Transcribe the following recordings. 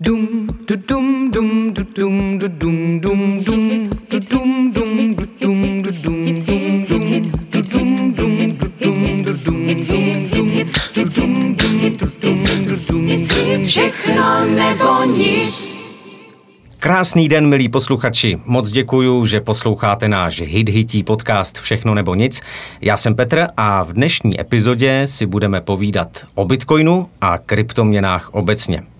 Dum du dum dum du dum du dum dum dum du dum dum du dum du dum dum dum du dum dum du dum du dum dum dum du dum dum du dum du dum dum všechno nebo nic. Krásný den, milí posluchači. Moc děkuju, že posloucháte náš hit hití podcast Všechno nebo nic. Já jsem Petr a v dnešní epizodě si budeme povídat o Bitcoinu a kryptoměnách obecně.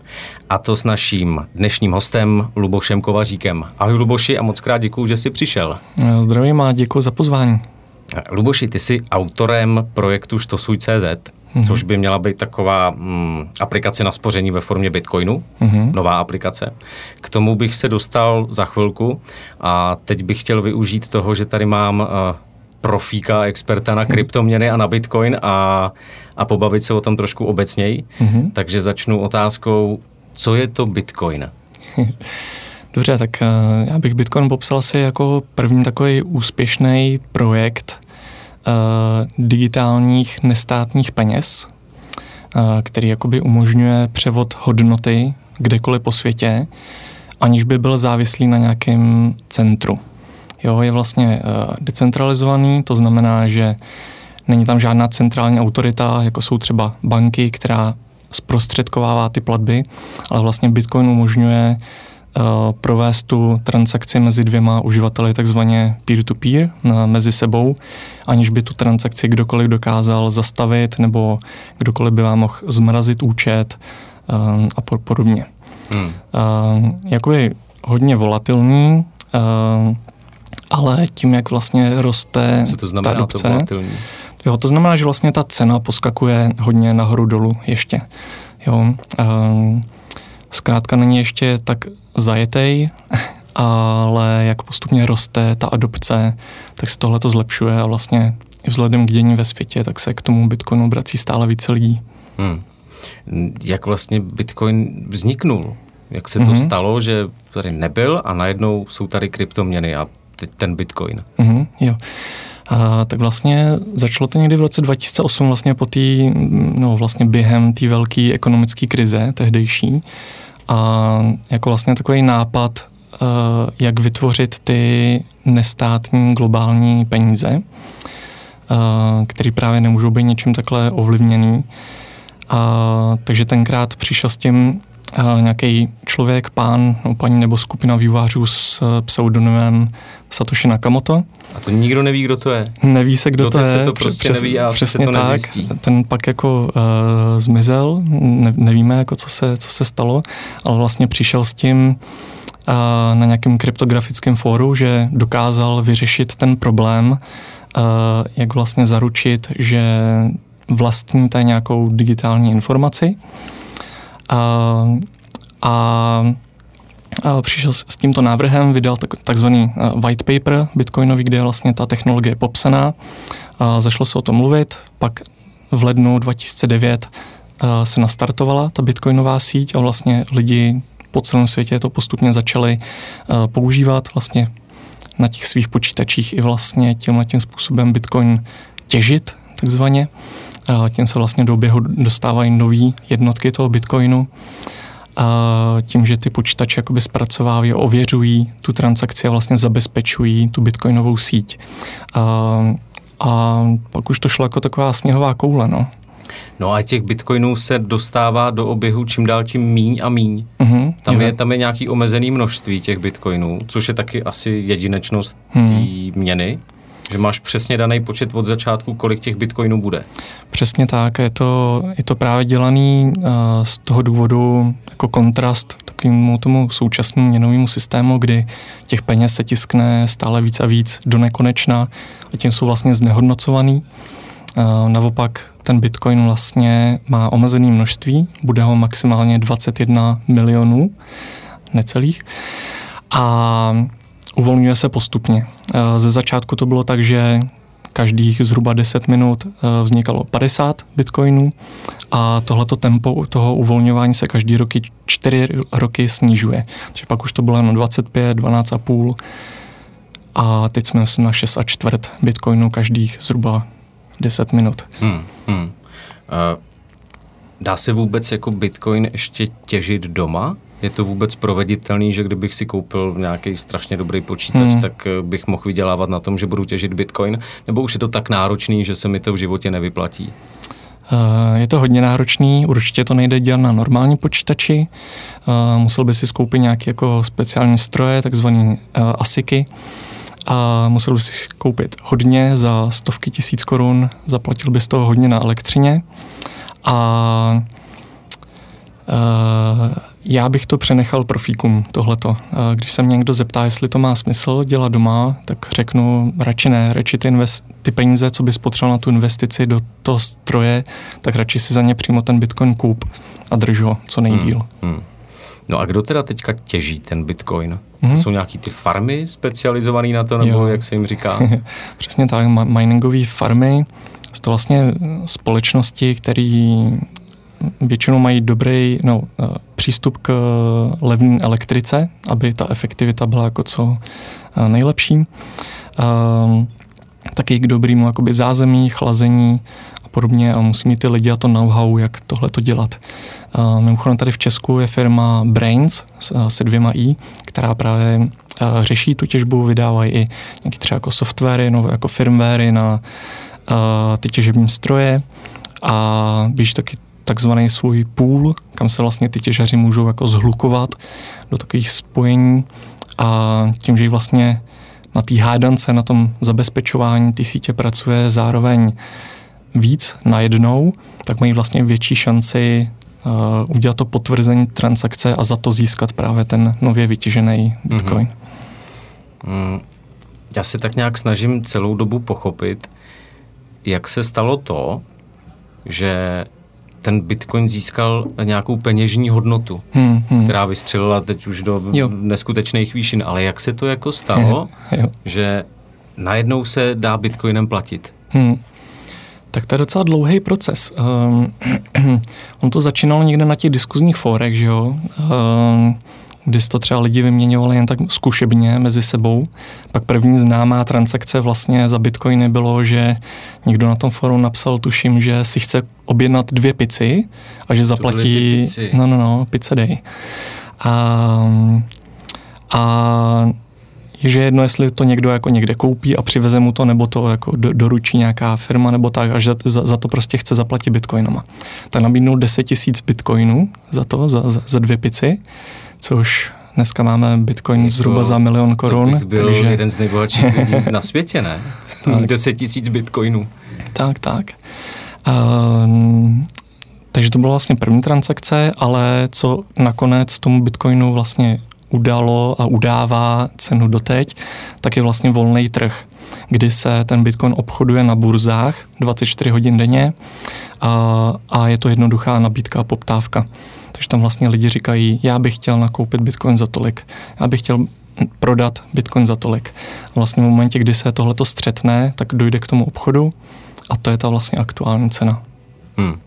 A to s naším dnešním hostem Lubošem Kovaříkem. Ahoj Luboši a moc krát děkuju, že jsi přišel. Zdravím a děkuji za pozvání. Luboši, ty jsi autorem projektu Štosuj.cz, mm-hmm. což by měla být taková mm, aplikace na spoření ve formě Bitcoinu, mm-hmm. nová aplikace. K tomu bych se dostal za chvilku a teď bych chtěl využít toho, že tady mám uh, profíka, experta na kryptoměny a na Bitcoin a, a pobavit se o tom trošku obecněji. Mm-hmm. Takže začnu otázkou, co je to Bitcoin? Dobře, tak uh, já bych Bitcoin popsal si jako první takový úspěšný projekt uh, digitálních nestátních peněz, uh, který jakoby umožňuje převod hodnoty kdekoliv po světě, aniž by byl závislý na nějakém centru. Jo, je vlastně uh, decentralizovaný, to znamená, že není tam žádná centrální autorita, jako jsou třeba banky, která zprostředkovává ty platby, ale vlastně Bitcoin umožňuje uh, provést tu transakci mezi dvěma uživateli takzvaně peer-to-peer na, mezi sebou, aniž by tu transakci kdokoliv dokázal zastavit nebo kdokoliv by vám mohl zmrazit účet uh, a podobně. Hmm. Uh, jakoby hodně volatilní, uh, ale tím, jak vlastně roste Co to znamená ta adopce, to volatilní? Jo, to znamená, že vlastně ta cena poskakuje hodně nahoru dolů ještě. Jo, um, zkrátka není ještě tak zajetej, ale jak postupně roste ta adopce, tak se tohle to zlepšuje a vlastně vzhledem k dění ve světě, tak se k tomu Bitcoinu vrací stále více lidí. Hmm. Jak vlastně Bitcoin vzniknul? Jak se to mm-hmm. stalo, že tady nebyl a najednou jsou tady kryptoměny a teď ten Bitcoin? Mm-hmm, jo. A, tak vlastně začalo to někdy v roce 2008 vlastně po té, no vlastně během té velké ekonomické krize tehdejší a jako vlastně takový nápad, uh, jak vytvořit ty nestátní globální peníze, uh, které právě nemůžou být něčím takhle ovlivněný. A, takže tenkrát přišel s tím nějaký člověk, pán, no, paní nebo skupina vývářů s pseudonymem Satoshi Nakamoto. A to nikdo neví, kdo to je. Neví se, kdo to je. se to prostě přes, neví a přesně se to tak. nezjistí. Ten pak jako uh, zmizel, ne, nevíme, jako co se, co se stalo, ale vlastně přišel s tím uh, na nějakém kryptografickém fóru, že dokázal vyřešit ten problém, uh, jak vlastně zaručit, že vlastníte nějakou digitální informaci a, a přišel s, tímto návrhem, vydal tak, takzvaný white paper bitcoinový, kde je vlastně ta technologie popsaná. A zašlo se o tom mluvit, pak v lednu 2009 a, se nastartovala ta bitcoinová síť a vlastně lidi po celém světě to postupně začali a, používat vlastně na těch svých počítačích i vlastně tímhle tím způsobem bitcoin těžit takzvaně. A tím se vlastně do oběhu dostávají nové jednotky toho bitcoinu. A tím, že ty počítače jakoby zpracovávají, ověřují tu transakci a vlastně zabezpečují tu bitcoinovou síť. A, a pak už to šlo jako taková sněhová koule, no. No a těch bitcoinů se dostává do oběhu čím dál tím míň a míň. Mm-hmm, tam, je, tam je nějaký omezený množství těch bitcoinů, což je taky asi jedinečnost hmm. té měny. Že máš přesně daný počet od začátku, kolik těch bitcoinů bude. Přesně tak, je to, je to právě dělaný uh, z toho důvodu jako kontrast takovému tomu současnému měnovému systému, kdy těch peněz se tiskne stále víc a víc do nekonečna a tím jsou vlastně znehodnocovaný. Uh, naopak ten bitcoin vlastně má omezené množství, bude ho maximálně 21 milionů necelých. A uvolňuje se postupně. Eh, ze začátku to bylo tak, že každých zhruba 10 minut eh, vznikalo 50 bitcoinů a tohleto tempo toho uvolňování se každý roky 4 roky snižuje. Takže pak už to bylo na 25, 12,5 a teď jsme na 6 a čtvrt bitcoinů každých zhruba 10 minut. Hmm, hmm. Uh, dá se vůbec jako bitcoin ještě těžit doma? Je to vůbec proveditelný, že kdybych si koupil nějaký strašně dobrý počítač, hmm. tak eh, bych mohl vydělávat na tom, že budu těžit bitcoin, nebo už je to tak náročný, že se mi to v životě nevyplatí? Eh, je to hodně náročný, určitě to nejde dělat na normální počítači. Eh, musel by si skoupit nějaké jako speciální stroje, takzvané ASICy a musel bys si koupit hodně za stovky tisíc korun, zaplatil bys toho hodně na elektřině a uh, já bych to přenechal profíkům, tohleto. Uh, když se mě někdo zeptá, jestli to má smysl dělat doma, tak řeknu radši ne, radši ty, invest, ty peníze, co bys potřeboval na tu investici do toho stroje, tak radši si za ně přímo ten bitcoin koup a drž ho co nejdíl. Hmm, hmm. No a kdo teda teďka těží ten bitcoin? Mm-hmm. To jsou nějaký ty farmy specializované na to, nebo jo. jak se jim říká? Přesně tak, miningové farmy. Jsou to vlastně společnosti, které většinou mají dobrý no, eh, přístup k levné elektrice, aby ta efektivita byla jako co eh, nejlepší. Ehm, taky k dobrému jakoby zázemí, chlazení podobně a musí mít ty lidi a to know-how, jak tohle to dělat. Uh, mimochodem tady v Česku je firma Brains se dvěma i, která právě řeší tu těžbu, vydávají i nějaké třeba jako softwary, nové jako firmwary na ty těžební stroje a běží taky takzvaný svůj pool, kam se vlastně ty těžaři můžou jako zhlukovat do takových spojení a tím, že vlastně na té hádance, na tom zabezpečování ty sítě pracuje zároveň víc najednou, tak mají vlastně větší šanci uh, udělat to potvrzení transakce a za to získat právě ten nově vytěžený bitcoin. Mm-hmm. Mm, já se tak nějak snažím celou dobu pochopit, jak se stalo to, že ten bitcoin získal nějakou peněžní hodnotu, hmm, hmm. která vystřelila teď už do jo. neskutečných výšin. Ale jak se to jako stalo, jo. že najednou se dá bitcoinem platit? Hmm. Tak to je docela dlouhý proces. Um, on to začínalo někde na těch diskuzních fórech, že jo? Um, kdy to třeba lidi vyměňovali jen tak zkušebně mezi sebou. Pak první známá transakce vlastně za bitcoiny bylo, že někdo na tom foru napsal, tuším, že si chce objednat dvě pici a že zaplatí... No, no, no, pizza day. A, a že jedno, jestli to někdo jako někde koupí a přiveze mu to, nebo to jako do, doručí nějaká firma, nebo tak, a že za, za to prostě chce zaplatit bitcoinama. Tak nabídnul 10 tisíc bitcoinů za to, za, za, za dvě pici, což dneska máme bitcoin jako, zhruba za milion korun. To bych byl takže... jeden z nejbohatších lidí na světě, ne? tak. 10 tisíc bitcoinů. Tak, tak. Uh, takže to byla vlastně první transakce, ale co nakonec tomu bitcoinu vlastně udalo a udává cenu doteď, tak je vlastně volný trh, kdy se ten Bitcoin obchoduje na burzách 24 hodin denně a, a je to jednoduchá nabídka a poptávka. Takže tam vlastně lidi říkají, já bych chtěl nakoupit Bitcoin za tolik, já bych chtěl prodat Bitcoin za tolik. A vlastně v momentě, kdy se tohleto střetne, tak dojde k tomu obchodu a to je ta vlastně aktuální cena. Hmm.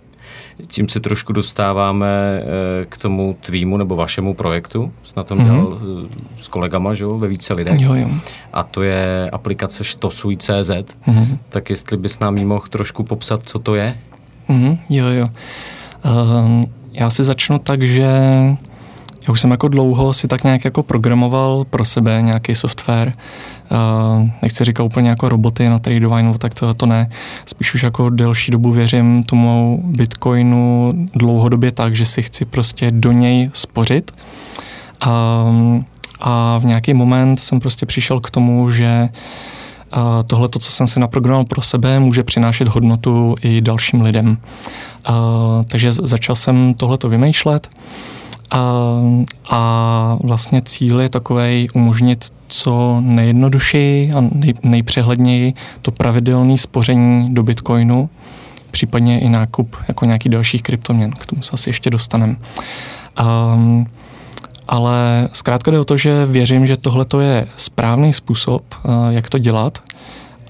Tím se trošku dostáváme eh, k tomu tvýmu nebo vašemu projektu. Jsi na tom dělal mm-hmm. s kolegama, že jo, ve více lidech. Jo, jo. A to je aplikace štosuj.cz. Mm-hmm. Tak jestli bys nám mohl trošku popsat, co to je? Mm-hmm. Jo, jo. Uh, já si začnu tak, že já už jsem jako dlouho si tak nějak jako programoval pro sebe nějaký software. Uh, nechci říkat úplně jako roboty na tradování, tak to, to ne. Spíš už jako delší dobu věřím tomu Bitcoinu dlouhodobě tak, že si chci prostě do něj spořit. Um, a v nějaký moment jsem prostě přišel k tomu, že a tohle, co jsem si naprogramoval pro sebe, může přinášet hodnotu i dalším lidem. A, takže začal jsem tohleto vymýšlet. A, a vlastně cíl je takový umožnit co nejjednodušeji a nej, nejpřehledněji to pravidelné spoření do Bitcoinu, případně i nákup jako nějaký dalších kryptoměn. K tomu se asi ještě dostaneme. Um, ale zkrátka jde o to, že věřím, že tohle je správný způsob, uh, jak to dělat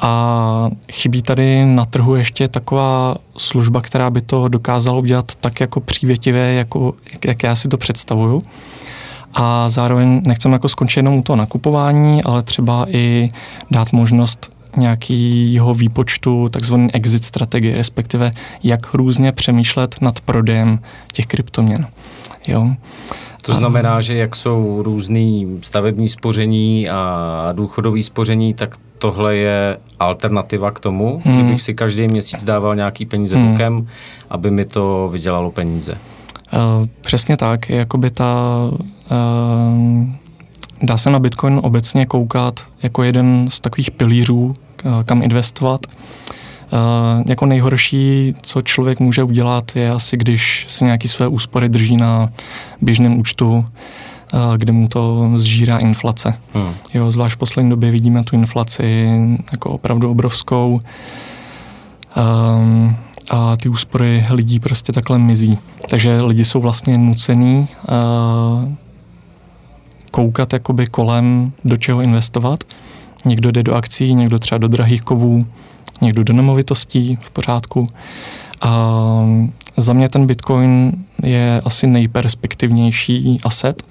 a chybí tady na trhu ještě taková služba, která by to dokázala udělat tak jako přívětivě, jako, jak já si to představuju. A zároveň nechceme jako skončit jenom u toho nakupování, ale třeba i dát možnost nějakého výpočtu, takzvaný exit strategie, respektive jak různě přemýšlet nad prodejem těch kryptoměn. Jo. To znamená, že jak jsou různý stavební spoření a důchodový spoření, tak tohle je alternativa k tomu, hmm. kdybych si každý měsíc dával nějaký peníze hmm. bokem, aby mi to vydělalo peníze. Uh, přesně tak, jakoby ta uh, dá se na Bitcoin obecně koukat jako jeden z takových pilířů, kam investovat. Uh, jako nejhorší, co člověk může udělat, je asi, když si nějaký své úspory drží na běžném účtu, uh, kde mu to zžírá inflace. Hmm. Jo, zvlášť v poslední době vidíme tu inflaci jako opravdu obrovskou. Um, a ty úspory lidí prostě takhle mizí. Takže lidi jsou vlastně nucený uh, koukat jakoby kolem, do čeho investovat. Někdo jde do akcí, někdo třeba do drahých kovů, někdo do nemovitostí, v pořádku. A za mě ten Bitcoin je asi nejperspektivnější asset.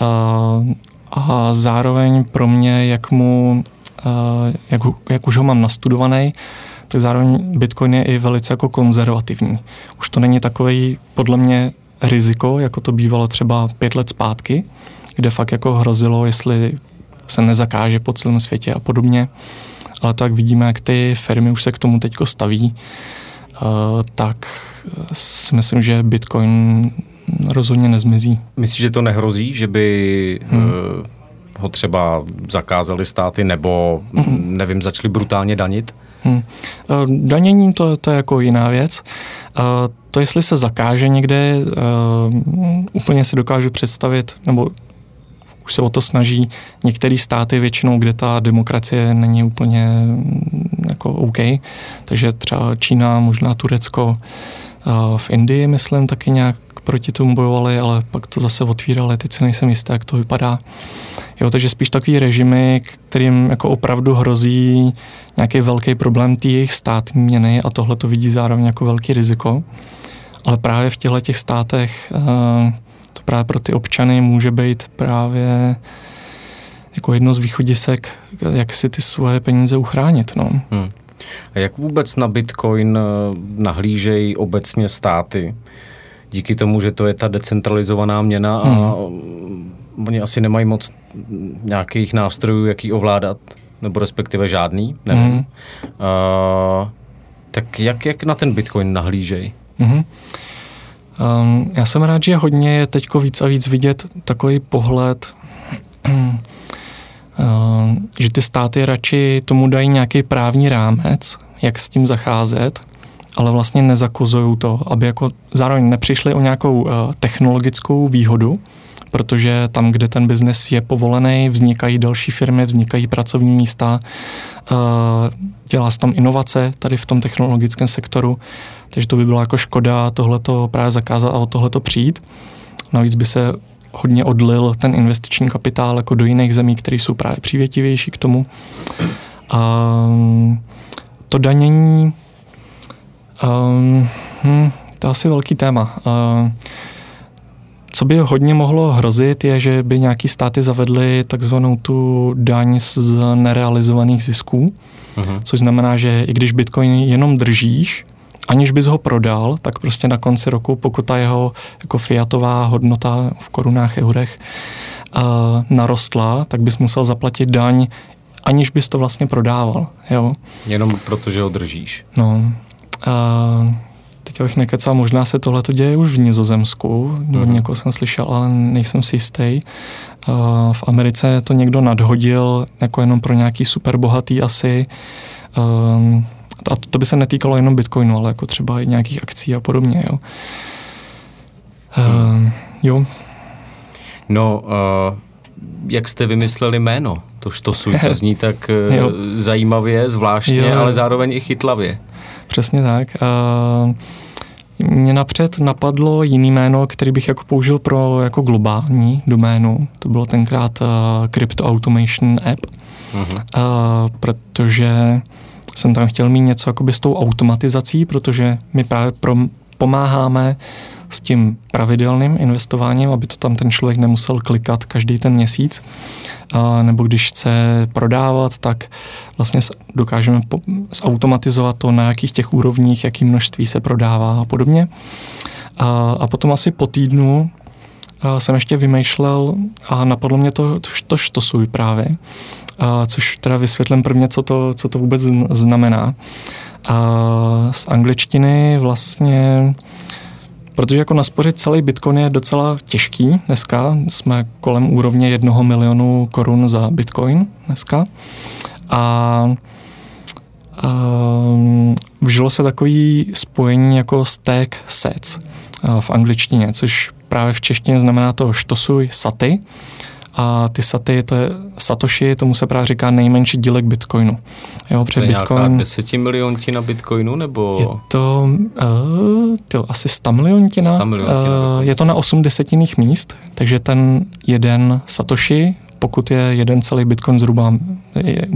A, a zároveň pro mě, jak mu, jak, jak už ho mám nastudovaný, tak zároveň Bitcoin je i velice jako konzervativní. Už to není takový podle mě riziko, jako to bývalo třeba pět let zpátky, kde fakt jako hrozilo, jestli se nezakáže po celém světě a podobně. Ale tak vidíme, jak ty firmy už se k tomu teďko staví, uh, tak si myslím, že Bitcoin rozhodně nezmizí. Myslíš, že to nehrozí, že by hmm. uh, ho třeba zakázali státy nebo, hmm. nevím, začali brutálně danit? Hmm. Danění to, to je jako jiná věc. To, jestli se zakáže někde, úplně si dokážu představit, nebo už se o to snaží některé státy většinou, kde ta demokracie není úplně mm, jako OK. Takže třeba Čína, možná Turecko, v Indii, myslím, taky nějak proti tomu bojovali, ale pak to zase otvírali, teď si nejsem jistý, jak to vypadá. Jo, takže spíš takový režimy, kterým jako opravdu hrozí nějaký velký problém té jejich státní měny a tohle to vidí zároveň jako velký riziko. Ale právě v těchto těch státech uh, právě pro ty občany může být právě jako jedno z východisek, jak si ty svoje peníze uchránit. No. Hmm. A jak vůbec na Bitcoin eh, nahlížejí obecně státy? Díky tomu, že to je ta decentralizovaná měna a hmm. oni asi nemají moc nějakých nástrojů, jak ji ovládat, nebo respektive žádný, nevím. Hmm. Uh, tak jak, jak na ten Bitcoin nahlížejí? Hmm. Um, já jsem rád, že hodně je teď víc a víc vidět takový pohled, um, že ty státy radši tomu dají nějaký právní rámec, jak s tím zacházet, ale vlastně nezakozují to, aby jako zároveň nepřišli o nějakou uh, technologickou výhodu, protože tam, kde ten biznes je povolený, vznikají další firmy, vznikají pracovní místa, uh, dělá se tam inovace tady v tom technologickém sektoru takže to by bylo jako škoda tohleto právě zakázat a o tohleto přijít. Navíc by se hodně odlil ten investiční kapitál jako do jiných zemí, které jsou právě přívětivější k tomu. A to danění, um, hm, to je asi velký téma. Uh, co by hodně mohlo hrozit, je, že by nějaký státy zavedly takzvanou tu daň z nerealizovaných zisků, uh-huh. což znamená, že i když Bitcoin jenom držíš, aniž bys ho prodal, tak prostě na konci roku, pokud ta jeho jako fiatová hodnota v korunách, eurech uh, narostla, tak bys musel zaplatit daň, aniž bys to vlastně prodával. Jo? Jenom proto, že ho držíš. No. Uh, teď bych nekecal, možná se tohle to děje už v Nizozemsku, mm. od někoho jsem slyšel, ale nejsem si jistý. Uh, v Americe to někdo nadhodil jako jenom pro nějaký super bohatý asi. Uh, a to by se netýkalo jenom Bitcoinu, ale jako třeba i nějakých akcí a podobně, jo. Hmm. Uh, jo. No, uh, jak jste vymysleli jméno? Tož to to zní tak uh, zajímavě, zvláštně, jo. ale zároveň i chytlavě. Přesně tak. Uh, mě napřed napadlo jiný jméno, který bych jako použil pro jako globální doménu. To bylo tenkrát uh, Crypto Automation App, uh-huh. uh, protože jsem tam chtěl mít něco jakoby s tou automatizací, protože my právě pro, pomáháme s tím pravidelným investováním, aby to tam ten člověk nemusel klikat každý ten měsíc. A, nebo když chce prodávat, tak vlastně dokážeme zautomatizovat to, na jakých těch úrovních, jaký množství se prodává a podobně. A, a potom asi po týdnu jsem ještě vymýšlel a napadlo mě to, to, to štosuj právě, a což teda vysvětlím prvně, co to, co to vůbec znamená. A z angličtiny vlastně protože jako naspořit celý Bitcoin je docela těžký dneska. Jsme kolem úrovně jednoho milionu korun za Bitcoin dneska. A um, vžilo se takový spojení jako stack sets v angličtině, což právě v češtině znamená to štosuj saty. A ty saty, to je Satoshi, tomu se právě říká nejmenší dílek Bitcoinu. Jo, před to je Bitcoin, desetimiliontina Bitcoinu, nebo? Je to uh, tyjo, asi 100 miliontina. 100 miliontina uh, je to na 8 desetinných míst, takže ten jeden Satoshi pokud je jeden celý bitcoin zhruba,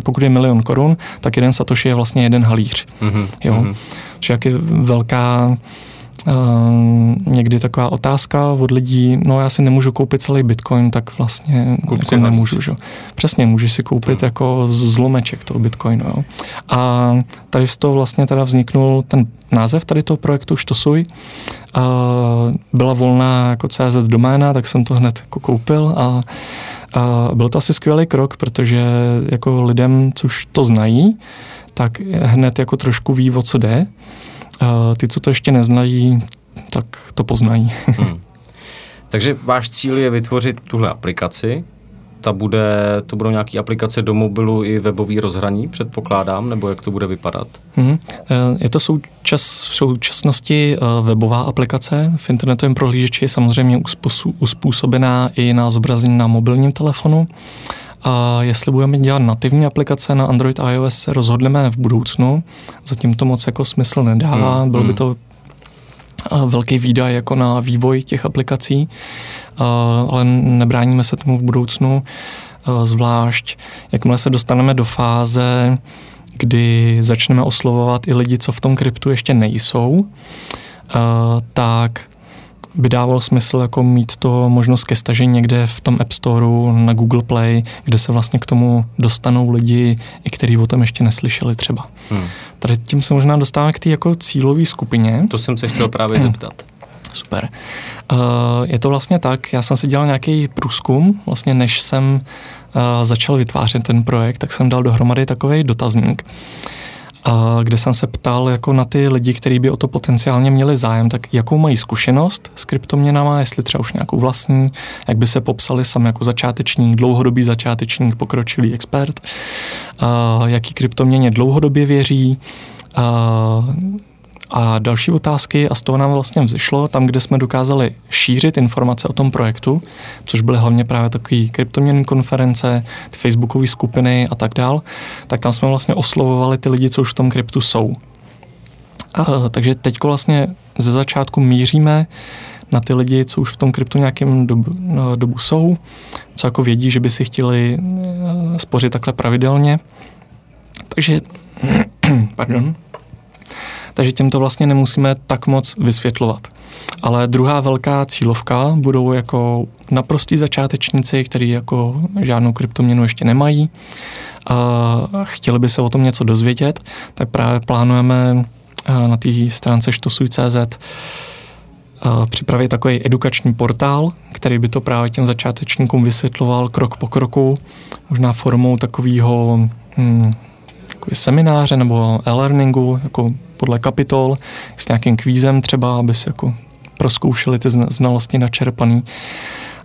pokud je milion korun, tak jeden satoshi je vlastně jeden halíř. Mm-hmm. Jo? Mm-hmm. Jak je velká Uh, někdy taková otázka od lidí, no já si nemůžu koupit celý bitcoin, tak vlastně jako nemůžu. Že? Přesně, můžeš si koupit hmm. jako zlomeček toho bitcoinu. Jo? A tady z toho vlastně teda vzniknul ten název tady toho projektu Štosuj. Uh, byla volná jako CZ doména, tak jsem to hned jako koupil a a byl to asi skvělý krok, protože jako lidem, což to znají, tak hned jako trošku ví, o co jde. A ty, co to ještě neznají, tak to poznají. hmm. Takže váš cíl je vytvořit tuhle aplikaci, ta bude, to budou nějaké aplikace do mobilu i webový rozhraní, předpokládám, nebo jak to bude vypadat? Mm-hmm. Je to součas, v současnosti eh, webová aplikace. V internetovém prohlížeči je samozřejmě uspůsobená i na zobrazení na mobilním telefonu. A jestli budeme dělat nativní aplikace na Android a iOS, se rozhodneme v budoucnu. Zatím to moc jako smysl nedává. Hmm. Bylo by hmm. to velký výdaj jako na vývoj těch aplikací, ale nebráníme se tomu v budoucnu, zvlášť jakmile se dostaneme do fáze, kdy začneme oslovovat i lidi, co v tom kryptu ještě nejsou, tak by dávalo smysl jako mít to možnost ke stažení někde v tom App Storeu, na Google Play, kde se vlastně k tomu dostanou lidi, i kteří o tom ještě neslyšeli třeba. Hmm. Tady tím se možná dostáváme k té jako cílové skupině. To jsem se chtěl právě hmm. zeptat. Super. Uh, je to vlastně tak, já jsem si dělal nějaký průzkum, vlastně než jsem uh, začal vytvářet ten projekt, tak jsem dal dohromady takový dotazník a kde jsem se ptal jako na ty lidi, kteří by o to potenciálně měli zájem, tak jakou mají zkušenost s kryptoměnama, jestli třeba už nějakou vlastní, jak by se popsali sami jako začátečník, dlouhodobý začátečník, pokročilý expert, a jaký kryptoměně dlouhodobě věří, a a další otázky, a z toho nám vlastně vzešlo, tam, kde jsme dokázali šířit informace o tom projektu, což byly hlavně právě takové kryptoměnné konference, ty facebookové skupiny a tak dál, tak tam jsme vlastně oslovovali ty lidi, co už v tom kryptu jsou. A, takže teď vlastně ze začátku míříme na ty lidi, co už v tom kryptu nějakým dobu, no, dobu jsou, co jako vědí, že by si chtěli eh, spořit takhle pravidelně. Takže, pardon, takže těm to vlastně nemusíme tak moc vysvětlovat. Ale druhá velká cílovka budou jako naprostí začátečníci, kteří jako žádnou kryptoměnu ještě nemají a chtěli by se o tom něco dozvědět, tak právě plánujeme na té stránce štosuj.cz připravit takový edukační portál, který by to právě těm začátečníkům vysvětloval krok po kroku, možná formou takového hmm, semináře nebo e-learningu, jako podle kapitol, s nějakým kvízem třeba, aby si jako proskoušeli ty znalosti načerpaný.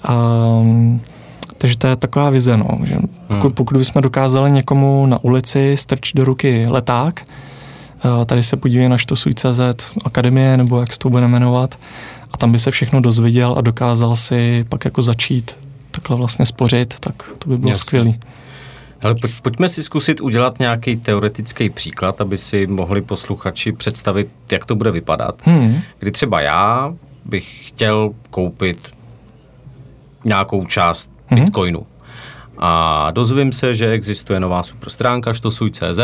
Um, takže to je taková vize, no, že pokud, hmm. pokud bychom dokázali někomu na ulici strčit do ruky leták, uh, tady se podívej na štosuj.cz akademie, nebo jak se to bude jmenovat, a tam by se všechno dozvěděl a dokázal si pak jako začít takhle vlastně spořit, tak to by bylo Jasně. Ale pojď, pojďme si zkusit udělat nějaký teoretický příklad, aby si mohli posluchači představit, jak to bude vypadat. Hmm. Kdy třeba já bych chtěl koupit nějakou část hmm. Bitcoinu. A dozvím se, že existuje nová super stránka štosuj.cz,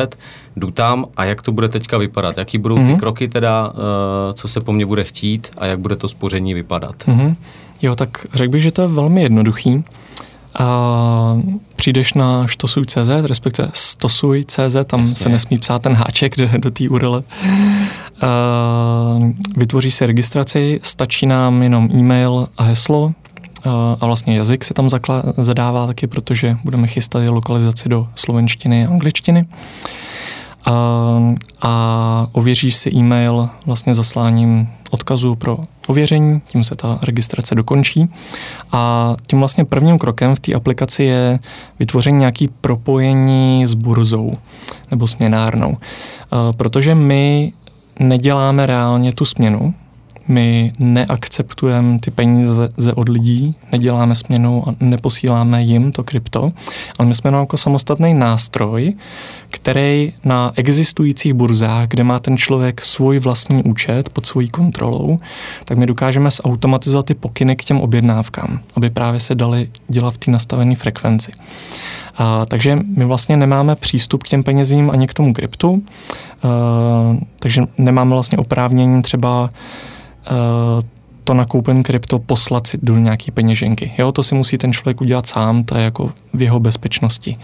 jdu tam a jak to bude teďka vypadat, jaký budou hmm ty kroky teda, uh, co se po mně bude chtít a jak bude to spoření vypadat. hmm Jo, tak řekl bych, že to je velmi jednoduchý a přijdeš na štosuj.cz, respektive stosuj.cz, tam Jasně. se nesmí psát ten háček do, do té URL. Vytvoří se registraci, stačí nám jenom e-mail a heslo, a vlastně jazyk se tam zakla- zadává taky, protože budeme chystat lokalizaci do slovenštiny a angličtiny. A, a ověříš si e-mail vlastně zasláním odkazu pro ověření, tím se ta registrace dokončí. A tím vlastně prvním krokem v té aplikaci je vytvoření nějaký propojení s burzou nebo směnárnou. Protože my neděláme reálně tu směnu, my neakceptujeme ty peníze od lidí, neděláme směnu a neposíláme jim to krypto, ale my jsme jako samostatný nástroj, který na existujících burzách, kde má ten člověk svůj vlastní účet pod svojí kontrolou, tak my dokážeme zautomatizovat ty pokyny k těm objednávkám, aby právě se dali dělat v té nastavené frekvenci. A, takže my vlastně nemáme přístup k těm penězím ani k tomu kryptu, a, takže nemáme vlastně oprávnění třeba to nakoupen krypto poslat si do nějaký peněženky. Jo, to si musí ten člověk udělat sám, to je jako v jeho bezpečnosti.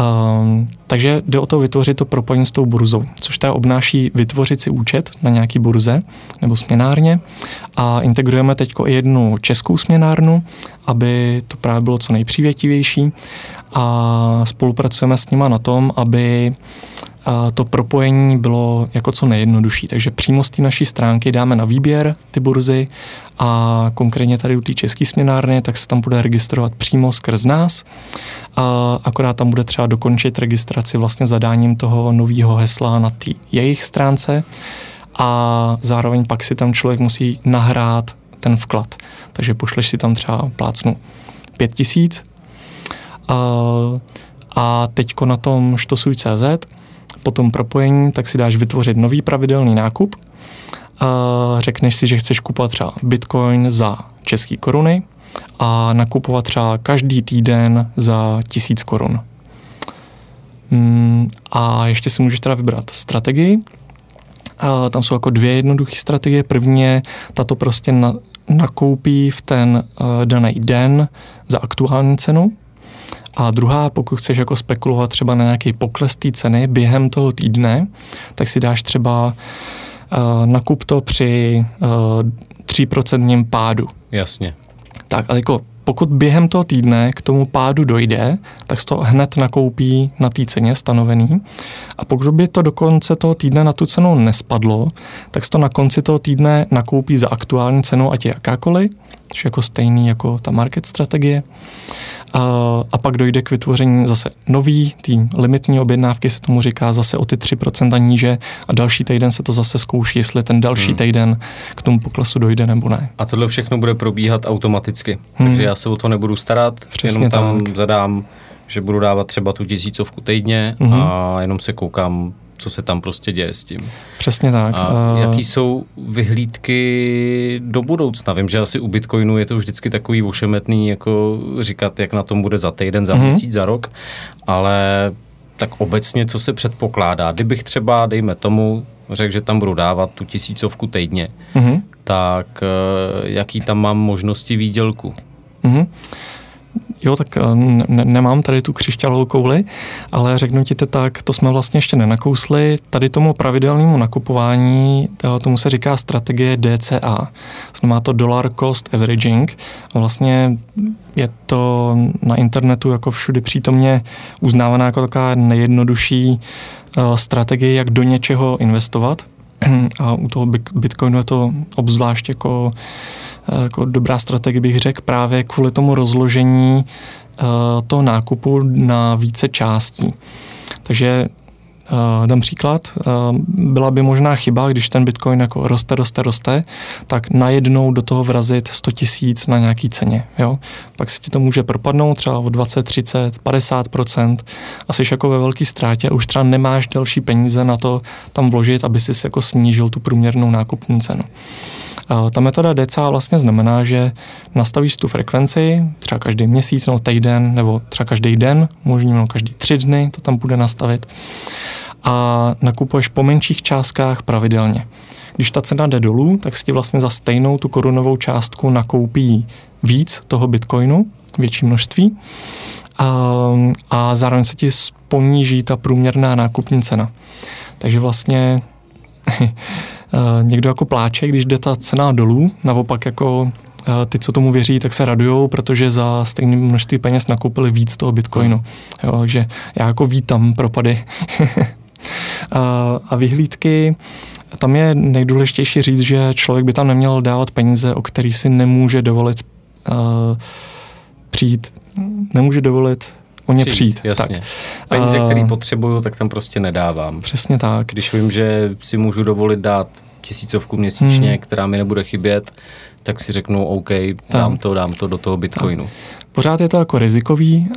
Um, takže jde o to vytvořit to propojení s tou burzou, což ta obnáší vytvořit si účet na nějaký burze nebo směnárně a integrujeme teď i jednu českou směnárnu, aby to právě bylo co nejpřívětivější a spolupracujeme s nima na tom, aby to propojení bylo jako co nejjednodušší. Takže přímo z té naší stránky dáme na výběr ty burzy a konkrétně tady u té české směnárny, tak se tam bude registrovat přímo skrz nás. A akorát tam bude třeba dokončit registraci vlastně zadáním toho nového hesla na té jejich stránce a zároveň pak si tam člověk musí nahrát ten vklad. Takže pošleš si tam třeba plácnu 5000 a, a teďko na tom štosuj.cz po tom propojení, tak si dáš vytvořit nový pravidelný nákup. Řekneš si, že chceš kupovat třeba bitcoin za české koruny a nakupovat třeba každý týden za tisíc korun. Mm, a ještě si můžeš teda vybrat strategii. Tam jsou jako dvě jednoduché strategie. První je, tato prostě na, nakoupí v ten uh, daný den za aktuální cenu a druhá, pokud chceš jako spekulovat třeba na nějaký pokles té ceny během toho týdne, tak si dáš třeba uh, nakup to při uh, eh, 3% pádu. Jasně. Tak, ale jako pokud během toho týdne k tomu pádu dojde, tak se to hned nakoupí na té ceně stanovený. A pokud by to do konce toho týdne na tu cenu nespadlo, tak se to na konci toho týdne nakoupí za aktuální cenu, ať je jakákoliv, což je jako stejný jako ta market strategie. A, a pak dojde k vytvoření zase nový tým limitní objednávky, se tomu říká zase o ty 3% níže a další týden se to zase zkouší, jestli ten další hmm. týden k tomu poklesu dojde nebo ne. A tohle všechno bude probíhat automaticky, hmm. takže já se o to nebudu starat, Přesně jenom tam tak. zadám, že budu dávat třeba tu tisícovku týdně hmm. a jenom se koukám, co se tam prostě děje s tím. Přesně tak. A jaký jsou vyhlídky do budoucna? Vím, že asi u Bitcoinu je to vždycky takový ošemetný, jako říkat, jak na tom bude za týden, za mm-hmm. měsíc, za rok, ale tak obecně, co se předpokládá? Kdybych třeba, dejme tomu, řekl, že tam budu dávat tu tisícovku týdně, mm-hmm. tak eh, jaký tam mám možnosti výdělku? Mm-hmm. Jo, tak eh, ne, nemám tady tu křišťálovou kouli, ale řeknu ti to tak, to jsme vlastně ještě nenakousli. Tady tomu pravidelnému nakupování, tomu se říká strategie DCA. Znamená to Dollar Cost Averaging. A vlastně je to na internetu jako všudy přítomně uznávaná jako taková nejjednodušší eh, strategie, jak do něčeho investovat. A u toho Bitcoinu je to obzvlášť jako Eh, jako dobrá strategie bych řekl právě kvůli tomu rozložení eh, toho nákupu na více částí. Takže Uh, dám příklad, uh, byla by možná chyba, když ten bitcoin jako roste, roste, roste, tak najednou do toho vrazit 100 tisíc na nějaký ceně. Jo? Pak se ti to může propadnout třeba o 20, 30, 50% a jsi jako ve velké ztrátě už třeba nemáš další peníze na to tam vložit, aby si jako snížil tu průměrnou nákupní cenu. Ta metoda DCA vlastně znamená, že nastavíš tu frekvenci, třeba každý měsíc, nebo týden, nebo třeba každý den, možná každý tři dny to tam bude nastavit a nakupuješ po menších částkách pravidelně. Když ta cena jde dolů, tak si ti vlastně za stejnou tu korunovou částku nakoupí víc toho bitcoinu, větší množství a, a zároveň se ti poníží ta průměrná nákupní cena. Takže vlastně někdo jako pláče, když jde ta cena dolů, naopak jako ty, co tomu věří, tak se radujou, protože za stejné množství peněz nakoupili víc toho bitcoinu. Hmm. Jo, takže já jako vítám propady. a vyhlídky, tam je nejdůležitější říct, že člověk by tam neměl dávat peníze, o který si nemůže dovolit uh, přijít, nemůže dovolit o ně přijít. přijít. Jasně. Tak. Peníze, které potřebuju, tak tam prostě nedávám. Přesně tak. Když vím, že si můžu dovolit dát tisícovku měsíčně, hmm. která mi nebude chybět, tak si řeknu, OK, dám to, dám to do toho Bitcoinu. Pořád je to jako rizikový.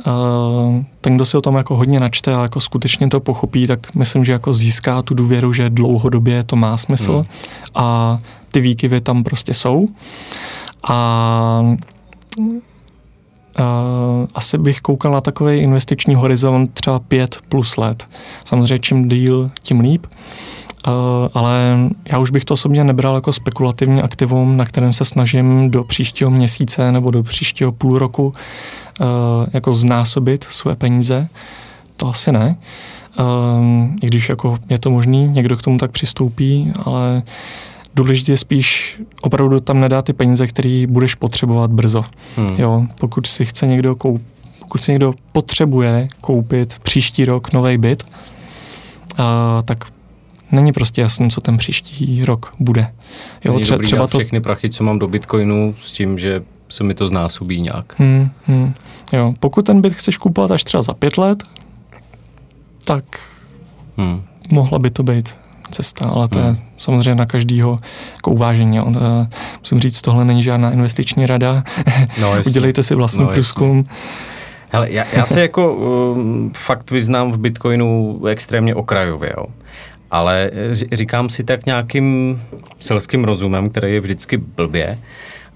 Ten, kdo si o tom jako hodně načte a jako skutečně to pochopí, tak myslím, že jako získá tu důvěru, že dlouhodobě to má smysl hmm. a ty výkyvy tam prostě jsou. A Uh, asi bych koukal na takový investiční horizont třeba 5 plus let. Samozřejmě čím díl, tím líp. Uh, ale já už bych to osobně nebral jako spekulativní aktivum, na kterém se snažím do příštího měsíce nebo do příštího půl roku uh, jako znásobit své peníze. To asi ne. Uh, I když jako je to možný, někdo k tomu tak přistoupí, ale důležité je spíš opravdu tam nedát ty peníze, které budeš potřebovat brzo. Hmm. Jo, pokud si chce někdo koup, pokud si někdo potřebuje koupit příští rok nový byt, uh, tak není prostě jasný, co ten příští rok bude. Jo, není tře- třeba to... všechny prachy, co mám do Bitcoinu, s tím, že se mi to znásobí nějak. Hmm, hmm. Jo, pokud ten byt chceš kupovat až třeba za pět let, tak hmm. mohla by to být cesta, ale to hmm. je samozřejmě na každýho jako uvážení. Jo. musím říct, tohle není žádná investiční rada. No, Udělejte si vlastní no, průzkum. Hele, já, já se jako um, fakt vyznám v Bitcoinu extrémně okrajově. Jo ale říkám si tak nějakým selským rozumem, který je vždycky blbě,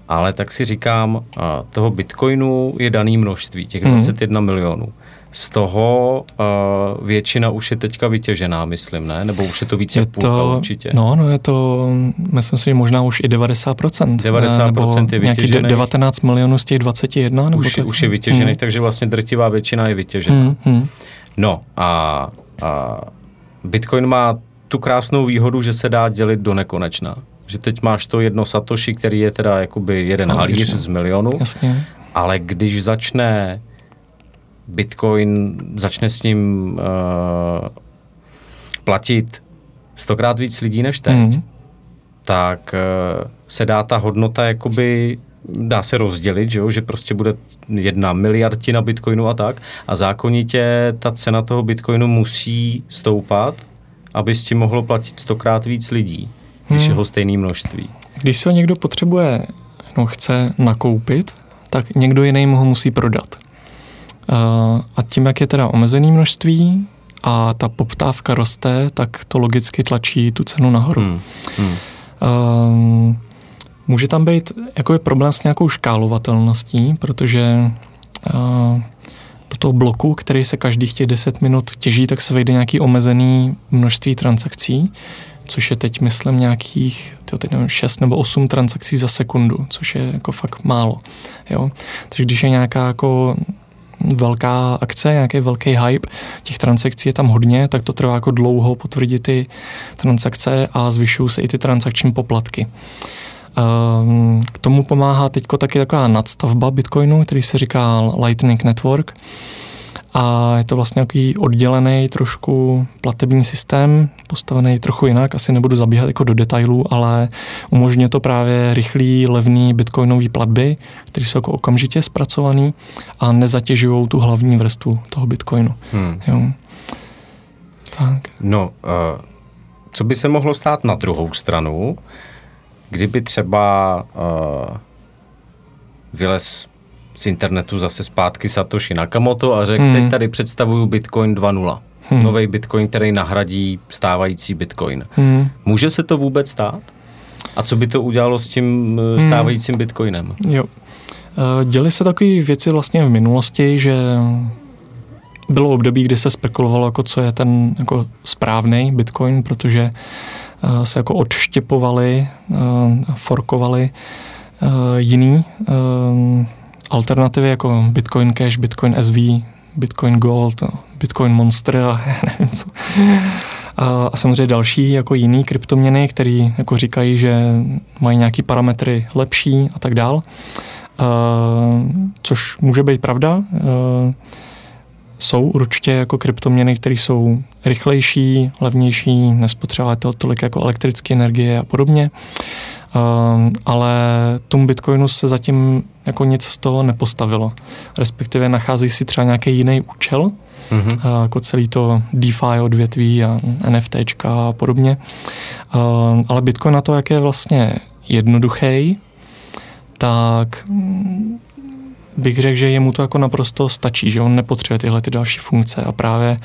ale tak si říkám, toho bitcoinu je daný množství, těch 21 hmm. milionů. Z toho uh, většina už je teďka vytěžená, myslím, ne? Nebo už je to více je půlka to, určitě? No, no je to, myslím si, možná už i 90%. 90% nebo je vytěžených. 19 milionů z těch 21? Nebo už, tak? už je vytěžených, hmm. takže vlastně drtivá většina je vytěžená. Hmm, hmm. No a, a Bitcoin má tu krásnou výhodu, že se dá dělit do nekonečna. Že teď máš to jedno satoshi, který je teda jakoby jeden halíř z milionu, Jasně. ale když začne Bitcoin, začne s ním uh, platit stokrát víc lidí než teď, mm. tak uh, se dá ta hodnota jakoby dá se rozdělit, že, jo? že prostě bude jedna miliardina bitcoinu a tak a zákonitě ta cena toho bitcoinu musí stoupat aby s tím mohlo platit stokrát víc lidí, když hmm. je ho stejné množství. Když se ho někdo potřebuje, no chce nakoupit, tak někdo jiný mu ho musí prodat. A tím, jak je teda omezený množství a ta poptávka roste, tak to logicky tlačí tu cenu nahoru. Hmm. Hmm. Um, může tam být jako problém s nějakou škálovatelností, protože uh, do toho bloku, který se každých těch 10 minut těží, tak se vejde nějaký omezený množství transakcí, což je teď, myslím, nějakých tyjo, teď nevím, 6 nebo 8 transakcí za sekundu, což je jako fakt málo. Jo? Takže když je nějaká jako velká akce, nějaký velký hype, těch transakcí je tam hodně, tak to trvá jako dlouho potvrdit ty transakce a zvyšují se i ty transakční poplatky. Ehm, k tomu pomáhá teď taky taková nadstavba Bitcoinu, který se říká Lightning Network. A je to vlastně nějaký oddělený trošku platební systém, postavený trochu jinak, asi nebudu zabíhat jako do detailů, ale umožňuje to právě rychlý, levný bitcoinový platby, které jsou jako okamžitě zpracované a nezatěžují tu hlavní vrstvu toho bitcoinu. Hmm. Jo. Tak. No, uh, co by se mohlo stát na druhou stranu? Kdyby třeba uh, vylez z internetu zase zpátky Satoshi Nakamoto a řekl, hmm. teď tady představuju Bitcoin 2.0. Hmm. Nový Bitcoin, který nahradí stávající Bitcoin. Hmm. Může se to vůbec stát? A co by to udělalo s tím eh, hmm. stávajícím hmm. Bitcoinem? Jo. Eh, děly se takové věci vlastně v minulosti, že bylo období, kdy se spekulovalo, jako co je ten jako správný Bitcoin, protože Eh, se jako odštěpovali, eh, forkovali eh, jiný alternativy jako Bitcoin Cash, Bitcoin SV, Bitcoin Gold, Bitcoin Monster a nevím co. A samozřejmě další jako jiný kryptoměny, které jako říkají, že mají nějaký parametry lepší a tak dál. Což může být pravda. Jsou určitě jako kryptoměny, které jsou rychlejší, levnější, nespotřebuje to tolik jako elektrické energie a podobně. ale tomu Bitcoinu se zatím jako nic z toho nepostavilo. Respektive nachází si třeba nějaký jiný účel, mm-hmm. jako celý to DeFi odvětví a NFT a podobně. Ale Bitcoin na to, jak je vlastně jednoduchý, tak bych řekl, že jemu to jako naprosto stačí, že on nepotřebuje tyhle ty další funkce a právě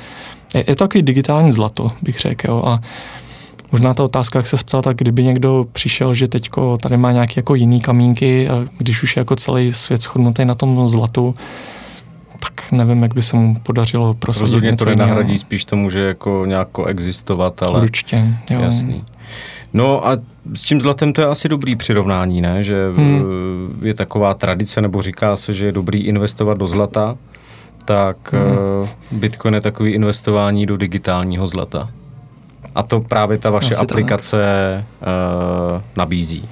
je, je to takový digitální zlato, bych řekl, jo, a Možná ta otázka, jak se ptal, tak kdyby někdo přišel, že teďko tady má nějaké jako jiný kamínky a když už je jako celý svět shodnutý na tom zlatu, tak nevím, jak by se mu podařilo prosadit Rozhodně něco to nenahradí, spíš to může jako nějak existovat, ale... Určitě, jo. Jasný. No a s tím zlatem to je asi dobrý přirovnání, ne? Že hmm. je taková tradice, nebo říká se, že je dobrý investovat do zlata, tak hmm. Bitcoin je takový investování do digitálního zlata. A to právě ta vaše asi aplikace tak. uh, nabízí.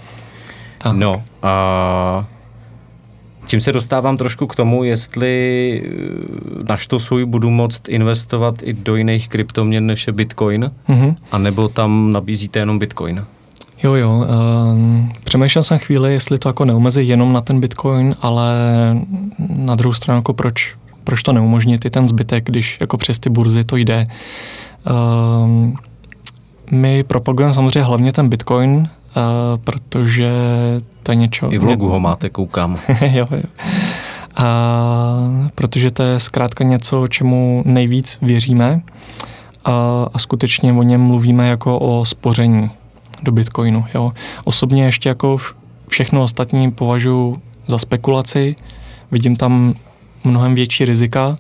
Tak. No a tím se dostávám trošku k tomu, jestli eh, na svůj budu moct investovat i do jiných kryptoměn než je Bitcoin, mm-hmm. anebo tam nabízíte jenom Bitcoin. Jo, jo. Uh, přemýšlel jsem chvíli, jestli to jako neomezí jenom na ten Bitcoin, ale na druhou stranu, jako proč, proč to neumožnit i ten zbytek, když jako přes ty burzy to jde. Uh, my propagujeme samozřejmě hlavně ten Bitcoin, protože to je něco... I v logu ho máte, koukám. jo, jo. A, protože to je zkrátka něco, čemu nejvíc věříme a, a skutečně o něm mluvíme jako o spoření do Bitcoinu. Jo. Osobně ještě jako všechno ostatní považuji za spekulaci, vidím tam mnohem větší rizika.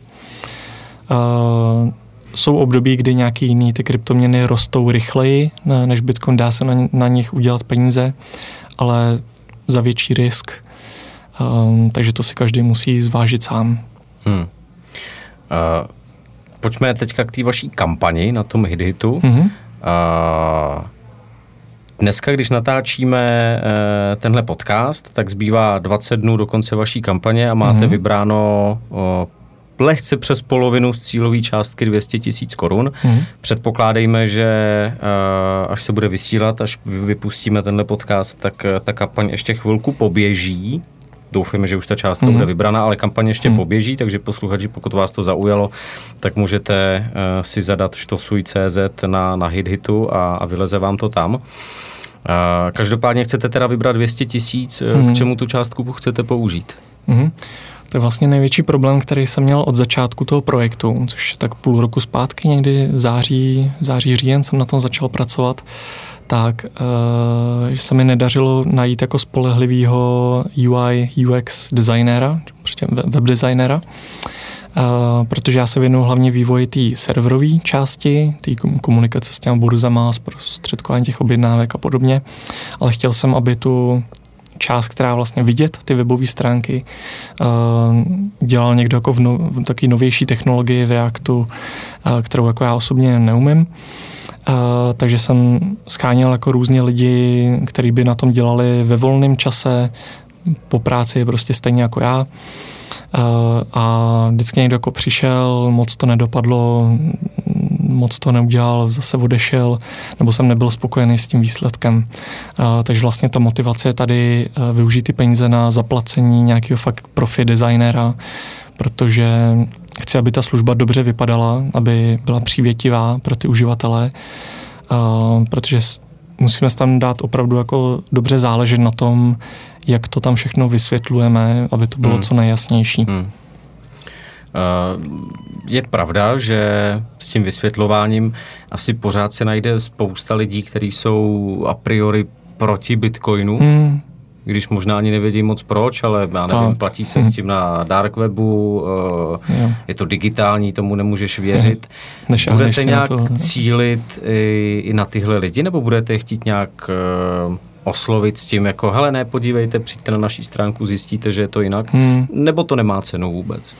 Uh, jsou období, kdy nějaký jiný ty kryptoměny rostou rychleji, než Bitcoin, dá se na, na nich udělat peníze, ale za větší risk. Um, takže to si každý musí zvážit sám. Hmm. Uh, pojďme teďka k té vaší kampani na tom Hidhitu. Mm-hmm. Uh, Dneska, když natáčíme uh, tenhle podcast, tak zbývá 20 dnů do konce vaší kampaně a máte mm-hmm. vybráno lehce přes polovinu z cílové částky 200 tisíc korun. Mm. Předpokládejme, že uh, až se bude vysílat, až vypustíme tenhle podcast, tak uh, ta kampaň ještě chvilku poběží. Doufujeme, že už ta částka mm. bude vybraná, ale kampaň ještě mm. poběží, takže posluchači, pokud vás to zaujalo, tak můžete uh, si zadat štosuj.cz na, na HitHitu a, a vyleze vám to tam. Uh, každopádně chcete teda vybrat 200 tisíc, mm. k čemu tu částku chcete použít? Mm. To je vlastně největší problém, který jsem měl od začátku toho projektu, což tak půl roku zpátky, někdy září, září říjen jsem na tom začal pracovat, tak uh, že se mi nedařilo najít jako spolehlivého UI, UX designéra, web designera, Uh, protože já se věnuju hlavně vývoji té serverové části, té komunikace s těmi burzama, zprostředkování těch objednávek a podobně, ale chtěl jsem, aby tu část, která vlastně vidět, ty webové stránky, uh, dělal někdo jako v, no, v takové novější technologii v Reactu, uh, kterou jako já osobně neumím. Uh, takže jsem schánil jako různě lidi, kteří by na tom dělali ve volném čase, po práci prostě stejně jako já. A vždycky někdo jako přišel, moc to nedopadlo, moc to neudělal, zase odešel, nebo jsem nebyl spokojený s tím výsledkem. takže vlastně ta motivace je tady e, využít ty peníze na zaplacení nějakého fakt profi designera, protože chci, aby ta služba dobře vypadala, aby byla přívětivá pro ty uživatele, protože musíme tam dát opravdu jako dobře záležet na tom, jak to tam všechno vysvětlujeme, aby to bylo hmm. co nejjasnější. Hmm. Je pravda, že s tím vysvětlováním asi pořád se najde spousta lidí, kteří jsou a priori proti Bitcoinu, hmm. když možná ani nevědí moc proč, ale já nevím, tak. platí se hmm. s tím na dark webu, uh, je to digitální, tomu nemůžeš věřit. Než budete nějak to, cílit i, i na tyhle lidi, nebo budete chtít nějak uh, oslovit s tím, jako hele ne, podívejte, přijďte na naší stránku, zjistíte, že je to jinak, hmm. nebo to nemá cenu vůbec?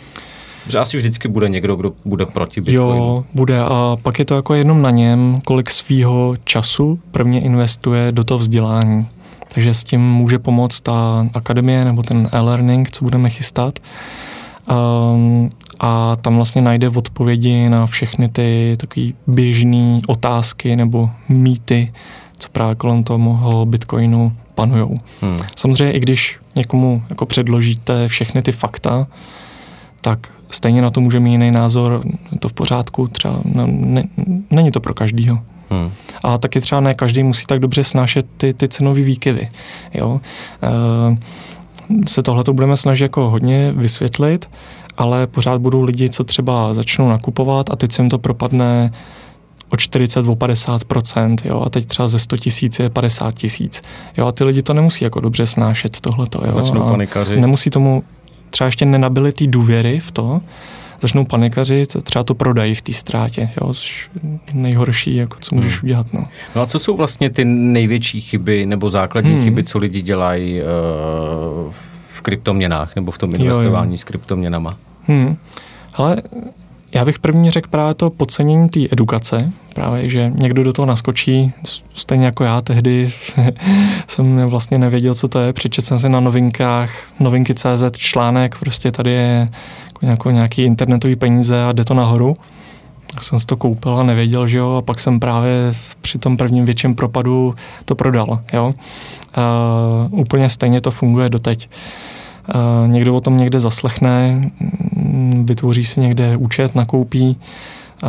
Že asi vždycky bude někdo, kdo bude proti Bitcoinu. Jo, bude a pak je to jako jenom na něm, kolik svýho času prvně investuje do toho vzdělání. Takže s tím může pomoct ta akademie nebo ten e-learning, co budeme chystat. Um, a tam vlastně najde odpovědi na všechny ty takové běžné otázky nebo mýty, co právě kolem toho Bitcoinu panujou. Hmm. Samozřejmě i když někomu jako předložíte všechny ty fakta, tak stejně na to může mít jiný názor, je to v pořádku, třeba no, ne, není to pro každýho. Hmm. A taky třeba ne každý musí tak dobře snášet ty, ty cenové výkyvy. Jo? E, se tohle to budeme snažit jako hodně vysvětlit, ale pořád budou lidi, co třeba začnou nakupovat a teď se jim to propadne o 40, o 50 jo, a teď třeba ze 100 tisíc je 50 tisíc. Jo, a ty lidi to nemusí jako dobře snášet tohleto. Jo, Začnou panikaři. Nemusí tomu, třeba ještě nenabili ty důvěry v to, začnou panikaři, třeba to prodají v té ztrátě, jo, což nejhorší, jako co můžeš hmm. udělat. No. no a co jsou vlastně ty největší chyby nebo základní hmm. chyby, co lidi dělají uh, v kryptoměnách nebo v tom investování jo, jo. s kryptoměnama? Hmm. Ale já bych první řekl právě to podcenění té edukace, právě, že někdo do toho naskočí, stejně jako já tehdy jsem vlastně nevěděl, co to je, přečetl jsem si na novinkách, novinky.cz článek, prostě tady je jako nějaký internetový peníze a jde to nahoru. Tak jsem si to koupil a nevěděl, že jo, a pak jsem právě při tom prvním větším propadu to prodal, jo. Uh, úplně stejně to funguje doteď. Uh, někdo o tom někde zaslechne, mm, vytvoří si někde účet, nakoupí uh,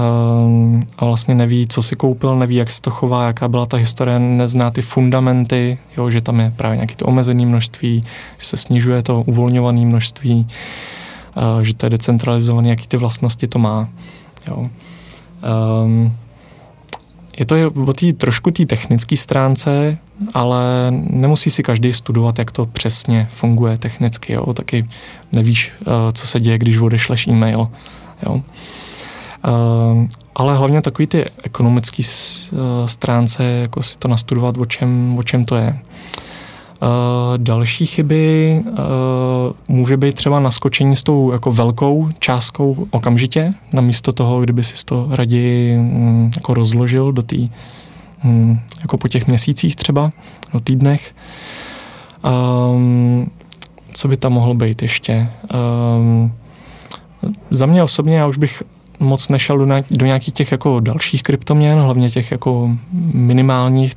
a vlastně neví, co si koupil, neví, jak se to chová, jaká byla ta historie, nezná ty fundamenty, jo, že tam je právě nějaké to omezené množství, že se snižuje to uvolňované množství, uh, že to je decentralizované, jaký ty vlastnosti to má. Jo. Um, je to o té trošku té technické stránce, ale nemusí si každý studovat, jak to přesně funguje technicky. Jo? Taky nevíš, uh, co se děje, když odešleš e-mail. Jo? Uh, ale hlavně takový ty ekonomické uh, stránce, jako si to nastudovat, o čem, o čem to je. Uh, další chyby uh, může být třeba naskočení s tou jako velkou částkou okamžitě, namísto toho, kdyby si to raději um, jako rozložil do té, um, jako po těch měsících třeba, do týdnech. Um, co by tam mohlo být ještě? Um, za mě osobně, já už bych moc nešel do, do nějakých těch jako dalších kryptoměn, hlavně těch jako minimálních,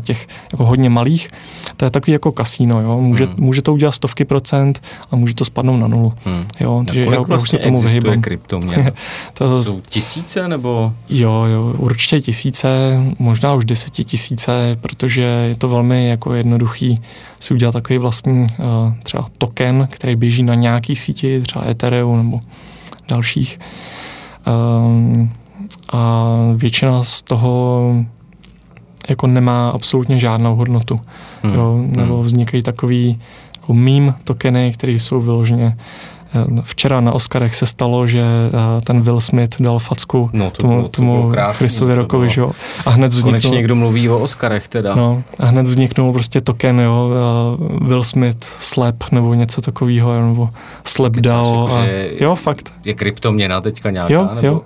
těch jako hodně malých. To je takový jako kasíno, jo. Může, hmm. může to udělat stovky procent a může to spadnout na nulu. Hmm. Jo, takže já, vlastně se tomu vyhýbám. kryptoměn? to jsou tisíce nebo? Jo, jo, určitě tisíce, možná už desetitisíce, protože je to velmi jako jednoduchý si udělat takový vlastní uh, třeba token, který běží na nějaký síti, třeba Ethereum nebo dalších. Um, a většina z toho jako nemá absolutně žádnou hodnotu. Hmm. Jo, nebo hmm. vznikají takový jako meme tokeny, které jsou vyloženě Včera na Oscarech se stalo, že eh, ten Will Smith dal facku no, to tomu, bylo, to tomu Chrisovi Rockovi, že jo. A hned vzniknul... Konečně někdo mluví o Oscarech teda. No, a hned vzniknul prostě token, jo, eh, Will Smith slap nebo něco takového, nebo slap dao. Jako, a, jo, fakt. Je kryptoměna teďka nějaká? Jo, nebo? jo.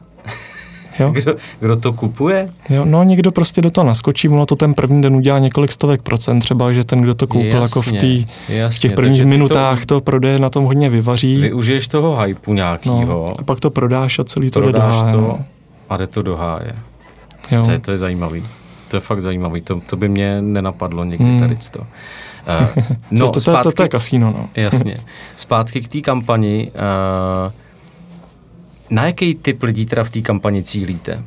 Jo. Kdo, kdo to kupuje? Jo, no někdo prostě do toho naskočí, ono to ten první den udělá několik stovek procent, třeba, že ten, kdo to koupil jasně, jako v, tý, jasně, v těch prvních minutách, to, to prodeje na tom hodně vyvaří. Využiješ toho hypu nějakýho. No, a pak to prodáš a celý to prodáš jde do háje. To no. a jde to do háje. Jo. To, je, to je zajímavý. To je fakt zajímavý. To, to by mě nenapadlo někdy hmm. tady to. Uh, no, to, to, zpátky, to, to, to je kasíno, no. Jasně. Zpátky k té kampani. Uh, na jaký typ lidí teda v té kampani cílíte?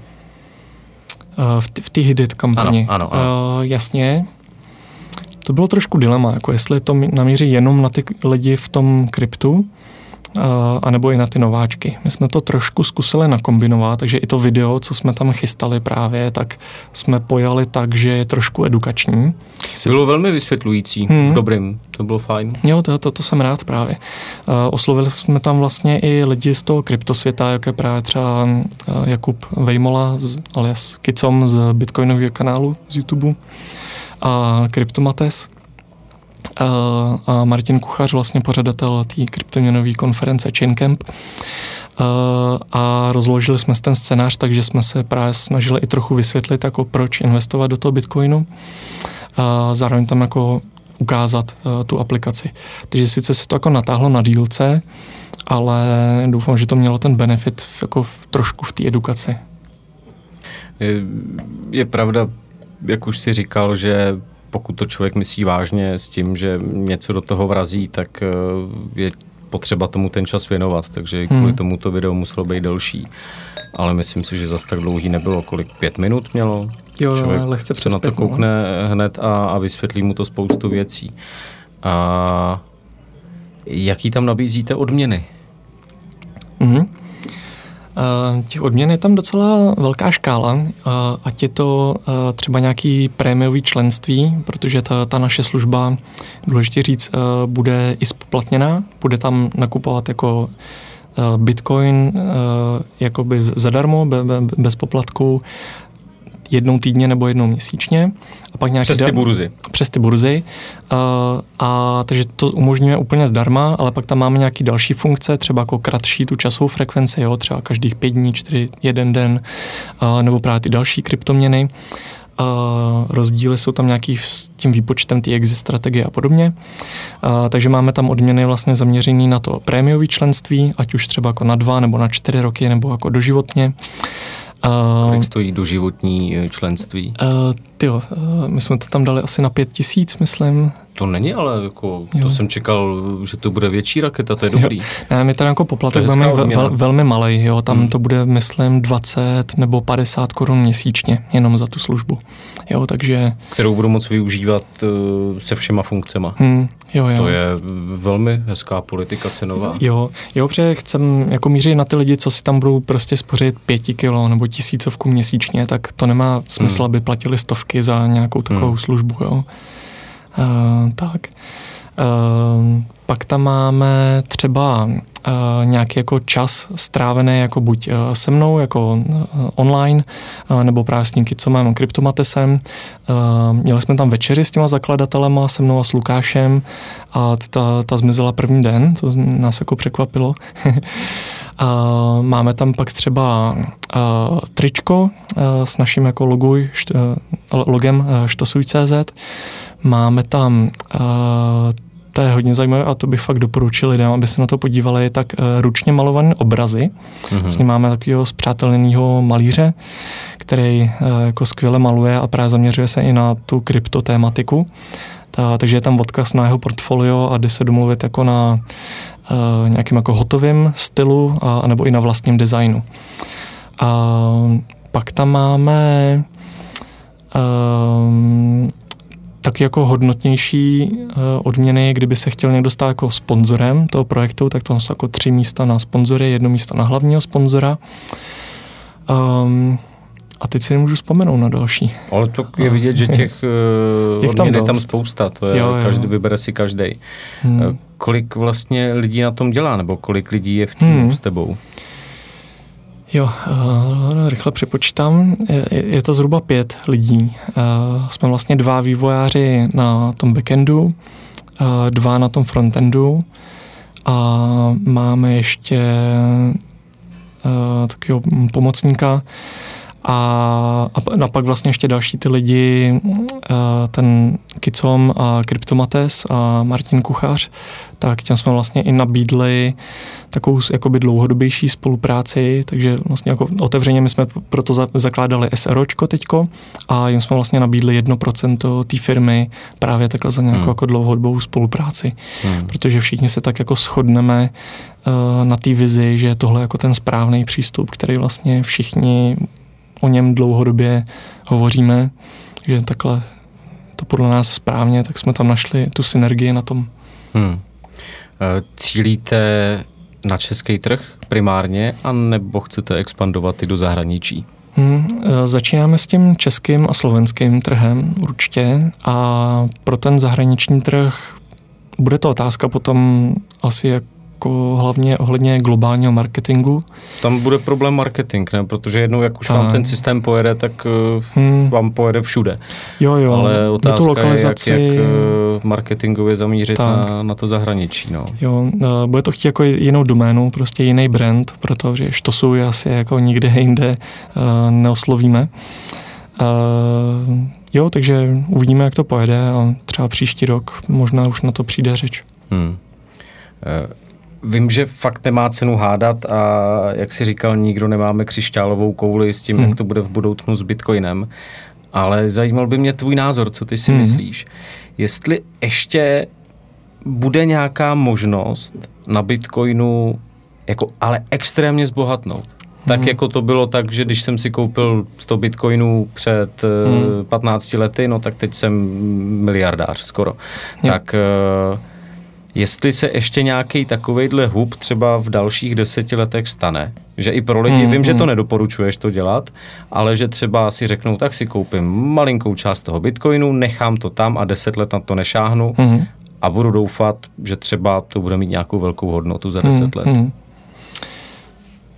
Uh, v té hidit kampani. Ano, ano, ano. Uh, jasně. To bylo trošku dilema, jako jestli to namíří jenom na ty lidi v tom kryptu, anebo i na ty nováčky. My jsme to trošku zkusili nakombinovat, takže i to video, co jsme tam chystali právě, tak jsme pojali tak, že je trošku edukační. Bylo velmi vysvětlující, hmm. v dobrým, to bylo fajn. Jo, to, to, to jsem rád právě. Uh, oslovili jsme tam vlastně i lidi z toho kryptosvěta, jako je právě třeba uh, Jakub Vejmola, z, alias Kicom z Bitcoinového kanálu z YouTube a Kryptomates a Martin Kuchař, vlastně pořadatel té kryptoměnové konference Chaincamp. A rozložili jsme ten scénář, takže jsme se právě snažili i trochu vysvětlit, jako proč investovat do toho Bitcoinu. A zároveň tam jako ukázat uh, tu aplikaci. Takže sice se to jako natáhlo na dílce, ale doufám, že to mělo ten benefit jako v, trošku v té edukaci. Je, je pravda, jak už si říkal, že pokud to člověk myslí vážně s tím, že něco do toho vrazí, tak eh, je potřeba tomu ten čas věnovat, takže kvůli hmm. tomu to video muselo být delší. Ale myslím si, že zas tak dlouhý nebylo, kolik pět minut mělo. Jo, Člověk lehce se na to no. koukne hned a, a vysvětlí mu to spoustu věcí. A jaký tam nabízíte odměny? Mm-hmm. Uh, těch odměn je tam docela velká škála, uh, ať je to uh, třeba nějaký prémiový členství, protože ta, ta naše služba, důležitě říct, bude i spoplatněná, bude tam nakupovat jako Bitcoin jakoby zadarmo, be, be, bez poplatku, jednou týdně nebo jednou měsíčně. A pak nějaký přes ty burzy. Přes ty burzy. Uh, a takže to umožňuje úplně zdarma, ale pak tam máme nějaký další funkce, třeba jako kratší tu časovou frekvenci, jo, třeba každých pět dní, čtyři, jeden den, uh, nebo právě ty další kryptoměny. Uh, rozdíly jsou tam nějaký s tím výpočtem ty exit strategie a podobně. Uh, takže máme tam odměny vlastně zaměřený na to prémiové členství, ať už třeba jako na dva nebo na čtyři roky nebo jako doživotně. Uh, Kolik stojí doživotní eh, členství? Uh, tyjo, uh, my jsme to tam dali asi na pět tisíc, myslím. To není, ale jako, to jsem čekal, že to bude větší raketa, to je dobrý. Jo. Ne, my tady jako poplatek máme vel, velmi malý, jo, tam hmm. to bude, myslím, 20 nebo 50 korun měsíčně, jenom za tu službu. Jo, takže... Kterou budu moct využívat uh, se všema funkcema. Hmm, jo, jo. To je velmi hezká politika cenová. Jo, jo, protože chcem jako mířit na ty lidi, co si tam budou prostě spořit pěti kilo nebo tisícovku měsíčně, tak to nemá smysl, hmm. aby platili stovky za nějakou takovou hmm. službu, jo. Uh, tak. Uh, pak tam máme třeba uh, nějaký jako čas strávený jako buď uh, se mnou, jako uh, online, uh, nebo právě s tím co mám kryptomatesem. Uh, měli jsme tam večery s těma zakladatelema, se mnou a s Lukášem a ta, ta zmizela první den, to nás jako překvapilo. uh, máme tam pak třeba uh, tričko uh, s naším jako loguj, št, uh, logem uh, štosuj.cz. Máme tam uh, to je hodně zajímavé a to bych fakt doporučil lidem, aby se na to podívali, tak uh, ručně malované obrazy. Mm-hmm. Vlastně máme takového zpřáteleného malíře, který uh, jako skvěle maluje a právě zaměřuje se i na tu kryptotématiku. Ta, takže je tam odkaz na jeho portfolio a jde se domluvit jako na nějakým jako hotovým stylu a, nebo i na vlastním designu. A pak tam máme uh, tak jako hodnotnější uh, odměny, kdyby se chtěl někdo stát jako sponzorem toho projektu, tak tam jsou jako tři místa na sponzory, jedno místo na hlavního sponzora. Um, a teď si nemůžu vzpomenout na další. Ale to je vidět, že těch uh, odměn je tam spousta, to je, jo, jo. každý vybere si každý. Hmm. Kolik vlastně lidí na tom dělá, nebo kolik lidí je v týmu hmm. s tebou? Jo, uh, rychle připočítám. Je, je to zhruba pět lidí. Uh, jsme vlastně dva vývojáři na tom backendu, uh, dva na tom frontendu a máme ještě takového pomocníka, a, a, a pak vlastně ještě další ty lidi, ten Kicom a Kryptomates a Martin Kuchař, tak těm jsme vlastně i nabídli takovou jakoby dlouhodobější spolupráci, takže vlastně jako otevřeně my jsme proto zakládali SROčko teďko a jim jsme vlastně nabídli 1% té firmy právě takhle za nějakou hmm. jako dlouhodobou spolupráci, hmm. protože všichni se tak jako shodneme uh, na té vizi, že je tohle jako ten správný přístup, který vlastně všichni o něm dlouhodobě hovoříme, že takhle to podle nás správně, tak jsme tam našli tu synergii na tom. Hmm. Eh, cílíte na český trh primárně, anebo chcete expandovat i do zahraničí? Hmm, začínáme s tím českým a slovenským trhem určitě a pro ten zahraniční trh bude to otázka potom asi, jak jako hlavně ohledně globálního marketingu. Tam bude problém marketing, ne? Protože jednou, jak už tak. vám ten systém pojede, tak eh, hmm. vám pojede všude. Jo, jo. Ale otázka tu lokalizaci... je, jak, jak eh, marketingově zamířit na, na to zahraničí. No. Jo, bude to chtít jako jinou doménu, prostě jiný brand, protože štosu asi jako nikde jinde neoslovíme. Uh, jo, takže uvidíme, jak to pojede a třeba příští rok možná už na to přijde řeč. Hmm. Vím, že fakt nemá cenu hádat a jak si říkal, nikdo nemáme křišťálovou kouli s tím, hmm. jak to bude v budoucnu s Bitcoinem, ale zajímal by mě tvůj názor, co ty si hmm. myslíš. Jestli ještě bude nějaká možnost na Bitcoinu jako ale extrémně zbohatnout tak hmm. jako to bylo tak, že když jsem si koupil 100 bitcoinů před hmm. 15 lety, no tak teď jsem miliardář skoro. Jo. Tak uh, jestli se ještě nějaký takovejhle hub třeba v dalších deseti letech stane, že i pro lidi, hmm, vím, že to hmm. nedoporučuješ to dělat, ale že třeba si řeknou, tak si koupím malinkou část toho bitcoinu, nechám to tam a deset let na to nešáhnu hmm. a budu doufat, že třeba to bude mít nějakou velkou hodnotu za deset hmm, let. Hmm.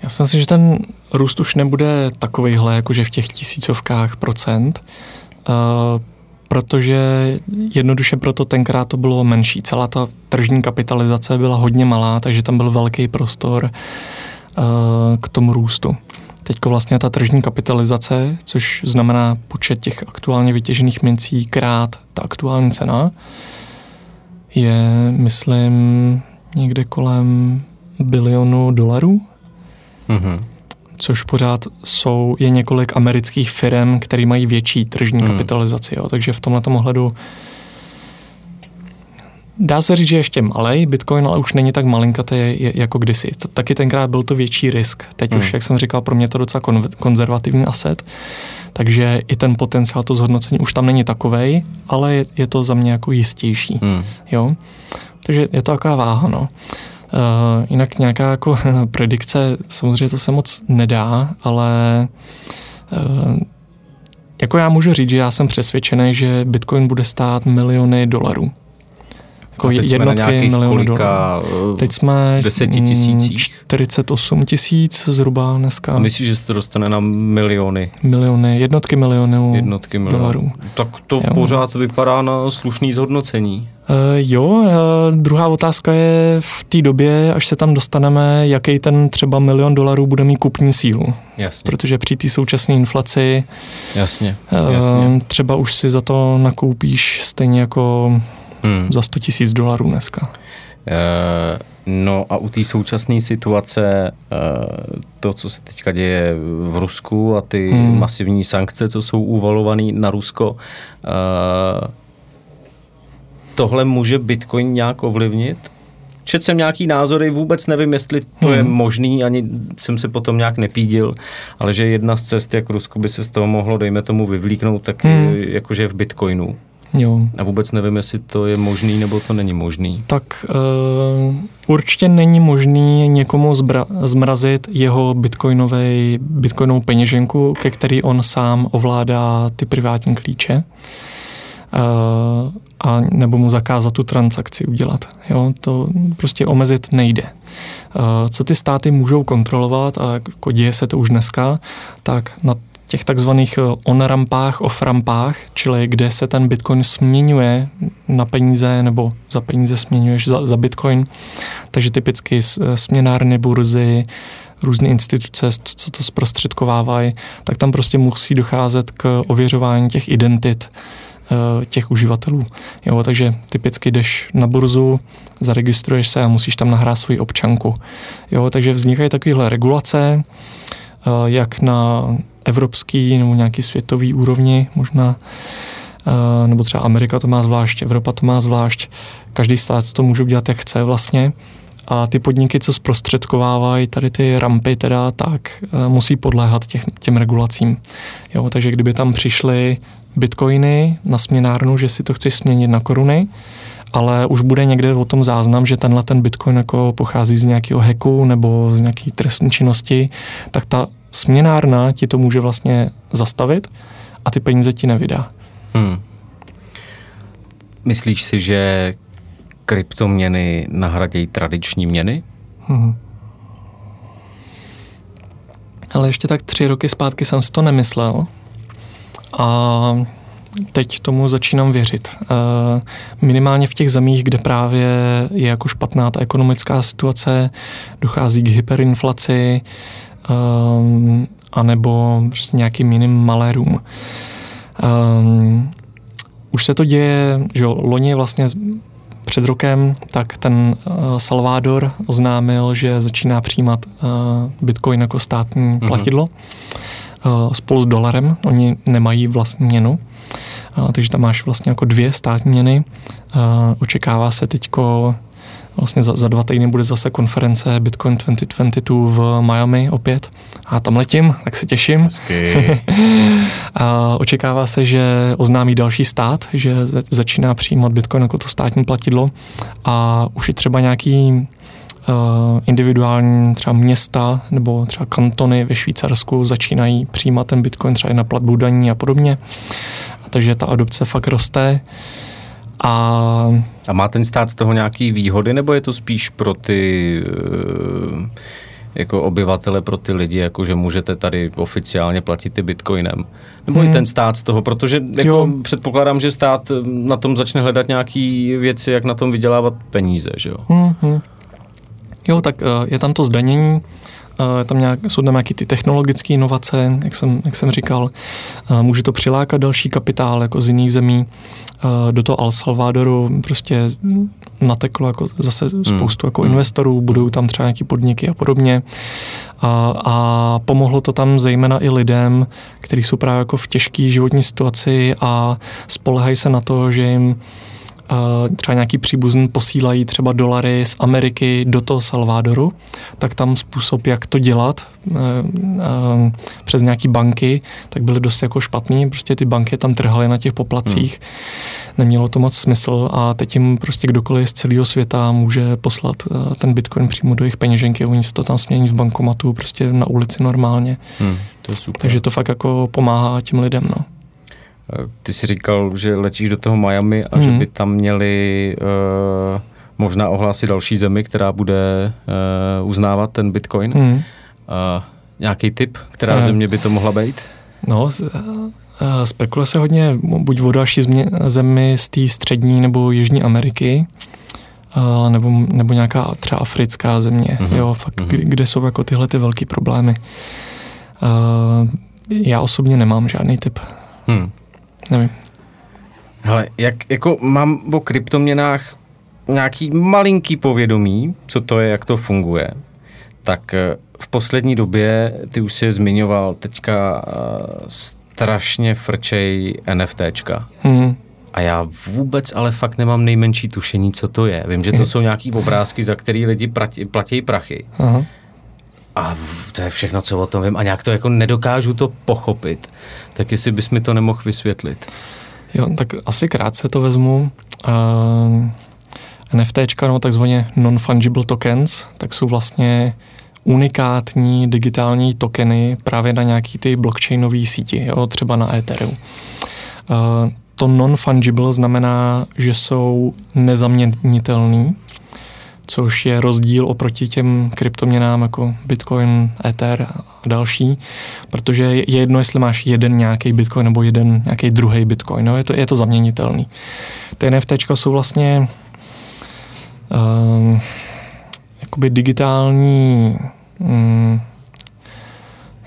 Já si myslím, že ten růst už nebude takovýhle, jakože v těch tisícovkách procent, uh, protože jednoduše proto tenkrát to bylo menší. Celá ta tržní kapitalizace byla hodně malá, takže tam byl velký prostor uh, k tomu růstu. Teď vlastně ta tržní kapitalizace, což znamená počet těch aktuálně vytěžených mincí krát ta aktuální cena, je, myslím, někde kolem bilionu dolarů Mm-hmm. Což pořád jsou, je několik amerických firm, které mají větší tržní mm. kapitalizaci. Jo. Takže v tomhle ohledu Dá se říct, že ještě malý Bitcoin, ale už není tak malinkatý jako kdysi. Taky tenkrát byl to větší risk. Teď hmm. už, jak jsem říkal, pro mě to docela kon- konzervativní aset, takže i ten potenciál, to zhodnocení už tam není takovej, ale je, je to za mě jako jistější. Hmm. Jo? Takže je to taková váha. No. Uh, jinak nějaká jako predikce, samozřejmě to se moc nedá, ale uh, jako já můžu říct, že já jsem přesvědčený, že Bitcoin bude stát miliony dolarů. Jako teď jednotky milionů dolarů. Eh, teď jsme tisících. 48 tisíc zhruba dneska. A myslíš, že se to dostane na miliony? Miliony, jednotky milionů jednotky milionů. dolarů. Tak to jo. pořád vypadá na slušný zhodnocení. Uh, jo, uh, druhá otázka je v té době, až se tam dostaneme, jaký ten třeba milion dolarů bude mít kupní sílu. Jasně. Protože při té současné inflaci jasně, jasně. třeba už si za to nakoupíš stejně jako hmm. za 100 tisíc dolarů dneska. Uh, no a u té současné situace, uh, to, co se teďka děje v Rusku a ty hmm. masivní sankce, co jsou uvalované na Rusko, uh, tohle může Bitcoin nějak ovlivnit? Četl jsem nějaký názory, vůbec nevím, jestli to hmm. je možný, ani jsem se potom nějak nepídil, ale že jedna z cest, jak Rusko by se z toho mohlo, dejme tomu, vyvlíknout, tak hmm. jakože v Bitcoinu. Jo. A vůbec nevím, jestli to je možný nebo to není možný. Tak uh, určitě není možný někomu zbra- zmrazit jeho bitcoinovej, bitcoinovou peněženku, ke který on sám ovládá ty privátní klíče. Uh, a nebo mu zakázat tu transakci udělat. Jo, to prostě omezit nejde. Uh, co ty státy můžou kontrolovat, a jako děje se to už dneska, tak na těch takzvaných eh, on-rampách, off-rampách, čili kde se ten bitcoin směňuje na peníze nebo za peníze směňuješ za, za bitcoin. Takže typicky eh, směnárny, burzy, různé instituce, co to zprostředkovávají, tak tam prostě musí docházet k ověřování těch identit eh, těch uživatelů. Jo, takže typicky jdeš na burzu, zaregistruješ se a musíš tam nahrát svoji občanku. Jo, takže vznikají takovéhle regulace, jak na evropský nebo nějaký světový úrovni možná, eh, nebo třeba Amerika to má zvlášť, Evropa to má zvlášť, každý stát to může udělat, jak chce vlastně. A ty podniky, co zprostředkovávají tady ty rampy, teda, tak eh, musí podléhat těch, těm regulacím. Jo, takže kdyby tam přišly bitcoiny na směnárnu, že si to chceš směnit na koruny, ale už bude někde o tom záznam, že tenhle ten bitcoin jako pochází z nějakého hacku nebo z nějaké trestní činnosti, tak ta směnárna ti to může vlastně zastavit a ty peníze ti nevydá. Hmm. Myslíš si, že kryptoměny nahradějí tradiční měny? Hmm. Ale ještě tak tři roky zpátky jsem si to nemyslel. A teď tomu začínám věřit. Eh, minimálně v těch zemích, kde právě je jako špatná ta ekonomická situace, dochází k hyperinflaci, um, anebo prostě nějakým jiným malérům. Um, už se to děje, že loni vlastně před rokem, tak ten Salvador oznámil, že začíná přijímat Bitcoin jako státní mm-hmm. platidlo uh, spolu s dolarem. Oni nemají vlastní měnu, takže tam máš vlastně jako dvě státní měny. Očekává se teďko Vlastně za, za dva týdny bude zase konference Bitcoin 2022 v Miami opět. A tam letím, tak se těším. a očekává se, že oznámí další stát, že začíná přijímat Bitcoin jako to státní platidlo a už je třeba nějaký individuální třeba města nebo třeba kantony ve Švýcarsku začínají přijímat ten Bitcoin třeba i na platbu daní a podobně. A takže ta adopce fakt roste. A, a má ten stát z toho nějaký výhody, nebo je to spíš pro ty eh, jako obyvatele, pro ty lidi, jako že můžete tady oficiálně platit ty bitcoinem? Nebo hmm. i ten stát z toho, protože jako předpokládám, že stát na tom začne hledat nějaké věci, jak na tom vydělávat peníze, že jo? Hmm, hmm. Jo, tak eh, je tam to zdanění, Eh, tam nějak, jsou tam nějaké ty technologické inovace, jak jsem, jak jsem říkal. Eh, může to přilákat další kapitál jako z jiných zemí. Do toho El Salvadoru prostě nateklo jako zase hmm. spoustu jako hmm. investorů, budou tam třeba nějaké podniky a podobně. A, a pomohlo to tam zejména i lidem, kteří jsou právě jako v těžké životní situaci a spolehají se na to, že jim třeba nějaký příbuzný posílají třeba dolary z Ameriky do toho Salvadoru, tak tam způsob, jak to dělat e, e, přes nějaký banky, tak byly dost jako špatný. Prostě ty banky tam trhaly na těch poplacích. Hmm. Nemělo to moc smysl a teď jim prostě kdokoliv z celého světa může poslat e, ten bitcoin přímo do jejich peněženky. Oni si to tam smění v bankomatu, prostě na ulici normálně. Hmm, to je super. Takže to fakt jako pomáhá těm lidem. No. Ty si říkal, že letíš do toho Miami a mm. že mhm. by tam měli uh, možná ohlásit další zemi, která bude uh, uznávat ten Bitcoin. Mm. Uh, nějaký tip, která uh, země by to mohla být? No, spekuluje se hodně buď o další zemi z té střední nebo jižní Ameriky, uh, nebo, nebo nějaká třeba africká země, mm-hmm. jo, fakt, mm-hmm. kde, kde jsou jako tyhle ty velké problémy. Uh, já osobně nemám žádný tip. Hmm. Nevím. Hele, jak, jako mám o kryptoměnách nějaký malinký povědomí, co to je, jak to funguje, tak eh, v poslední době, ty už si je zmiňoval, teďka uh, strašně frčej NFTčka. Hmm. A já vůbec ale fakt nemám nejmenší tušení, co to je. Vím, že to jsou nějaký obrázky, za který lidi platí, platí prachy. Aha. A to je všechno, co o tom vím. A nějak to jako nedokážu to pochopit. Tak jestli bys mi to nemohl vysvětlit. Jo, tak asi krátce to vezmu. Uh, NFTčka, no takzvaně non-fungible tokens, tak jsou vlastně unikátní digitální tokeny právě na nějaký ty blockchainové síti, jo, třeba na Ethereum. Uh, to non-fungible znamená, že jsou nezaměnitelný, což je rozdíl oproti těm kryptoměnám jako Bitcoin, Ether a další, protože je jedno, jestli máš jeden nějaký Bitcoin nebo jeden nějaký druhý Bitcoin, no, je, to, je to zaměnitelný. Ty NFT jsou vlastně uh, jakoby digitální um,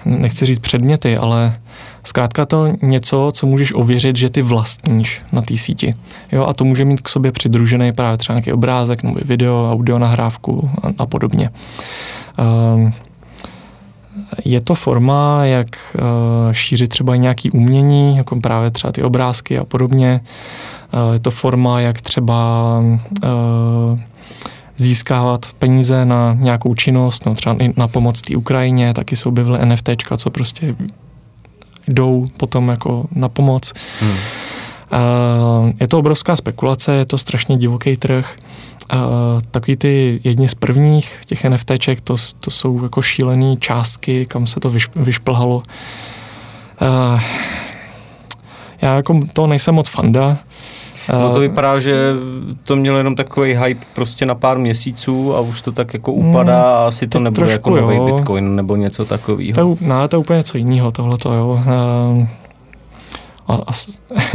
nechci říct předměty, ale Zkrátka to něco, co můžeš ověřit, že ty vlastníš na té síti. Jo, a to může mít k sobě přidružený právě třeba nějaký obrázek nebo video, audio nahrávku a, a podobně. Uh, je to forma, jak uh, šířit třeba nějaký umění, jako právě třeba ty obrázky a podobně. Uh, je to forma, jak třeba uh, získávat peníze na nějakou činnost, no třeba na pomoc té Ukrajině, taky se objevily NFTčka, co prostě jdou potom jako na pomoc. Hmm. Uh, je to obrovská spekulace, je to strašně divoký trh. Uh, takový ty jedni z prvních těch NFTček, to, to jsou jako šílené částky, kam se to vyš, vyšplhalo. Uh, já jako to nejsem moc fanda. No to vypadá, že to mělo jenom takový hype prostě na pár měsíců a už to tak jako upadá a asi to nebude jako nový Bitcoin nebo něco takového. To, no, to je úplně něco jiného tohleto, jo. A, a,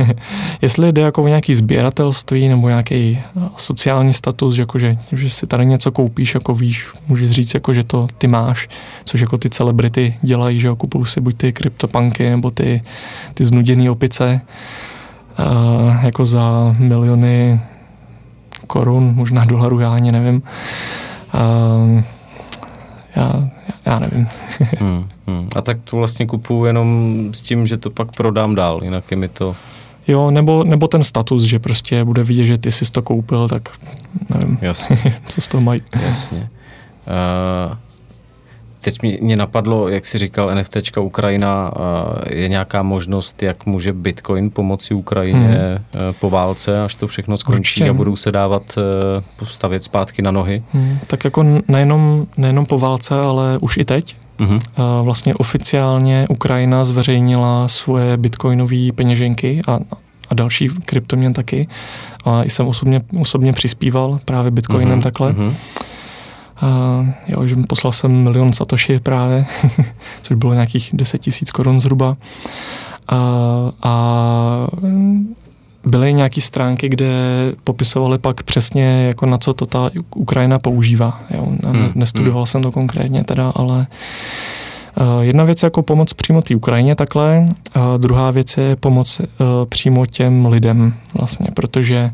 jestli jde jako o nějaký sběratelství nebo nějaký sociální status, že, jako, že, že si tady něco koupíš, jako víš, můžeš říct, jako, že to ty máš, což jako ty celebrity dělají, že kupují si buď ty kryptopanky nebo ty, ty znuděný opice jako za miliony korun, možná dolarů, já ani nevím. Já, já nevím. hmm, hmm. A tak to vlastně kupuju jenom s tím, že to pak prodám dál, jinak je mi to... Jo, nebo, nebo ten status, že prostě bude vidět, že ty jsi to koupil, tak nevím, Jasně. co z toho mají. Jasně. Uh, Teď mě, mě napadlo, jak si říkal, NFTčka Ukrajina, je nějaká možnost, jak může Bitcoin pomoci Ukrajině hmm. po válce, až to všechno skončí Určitě. a budou se dávat e, postavit zpátky na nohy? Hmm. Tak jako nejenom, nejenom po válce, ale už i teď. Mm-hmm. Vlastně oficiálně Ukrajina zveřejnila svoje bitcoinové peněženky a, a další kryptoměn taky. A jsem osobně, osobně přispíval právě bitcoinem mm-hmm. takhle. Mm-hmm. Uh, jo, že poslal jsem milion satoshi právě, což bylo nějakých 10 tisíc korun zhruba. Uh, a byly nějaké stránky, kde popisovali pak přesně, jako na co to ta Ukrajina používá. Jo, hmm, nestudoval hmm. jsem to konkrétně teda, ale uh, jedna věc je jako pomoc přímo té Ukrajině takhle, a druhá věc je pomoc uh, přímo těm lidem vlastně, protože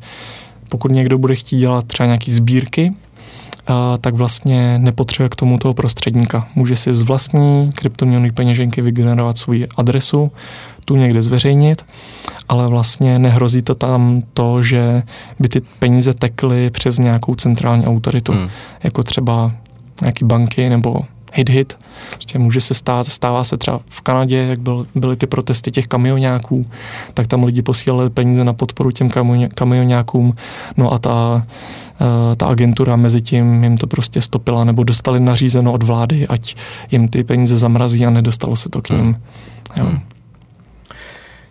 pokud někdo bude chtít dělat třeba nějaký sbírky, tak vlastně nepotřebuje k tomu toho prostředníka. Může si z vlastní kryptoměnové peněženky vygenerovat svoji adresu, tu někde zveřejnit, ale vlastně nehrozí to tam to, že by ty peníze tekly přes nějakou centrální autoritu, hmm. jako třeba nějaký banky nebo hit hit. Prostě může se stát, stává se třeba v Kanadě, jak byl, byly ty protesty těch kamionáků, tak tam lidi posílali peníze na podporu těm kamionákům, no a ta, uh, ta agentura mezi tím jim to prostě stopila, nebo dostali nařízeno od vlády, ať jim ty peníze zamrazí a nedostalo se to k ním. Hmm. Jo. Hmm.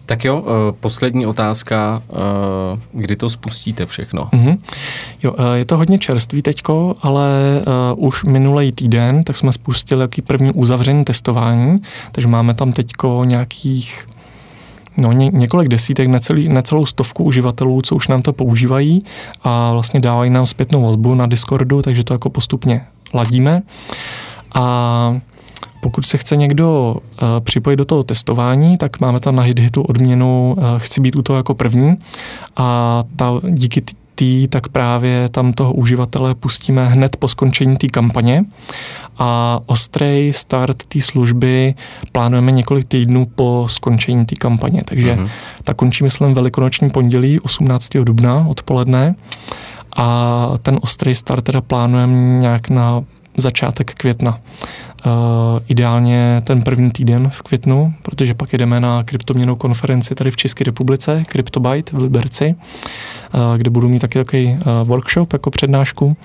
Tak jo, eh, poslední otázka, eh, kdy to spustíte všechno? Mm-hmm. Jo, eh, je to hodně čerstvý teďko, ale už minulý týden tak jsme spustili jaký první uzavřený testování, takže máme tam teďko nějakých no, ně, několik desítek, necelý, necelou stovku uživatelů, co už nám to používají a vlastně dávají nám zpětnou vazbu na Discordu, takže to jako postupně ladíme. A pokud se chce někdo uh, připojit do toho testování, tak máme tam na HitHitu odměnu uh, chci být u toho jako první a ta, díky tý, tak právě tam toho uživatele pustíme hned po skončení té kampaně a ostrý start té služby plánujeme několik týdnů po skončení té kampaně. Takže uh-huh. ta končí, myslím, velikonoční pondělí 18. dubna odpoledne a ten ostrý start teda plánujeme nějak na začátek května. Uh, ideálně ten první týden v květnu, protože pak jdeme na kryptoměnou konferenci tady v České republice, CryptoByte v Liberci, uh, kde budu mít taky takový uh, workshop jako přednášku.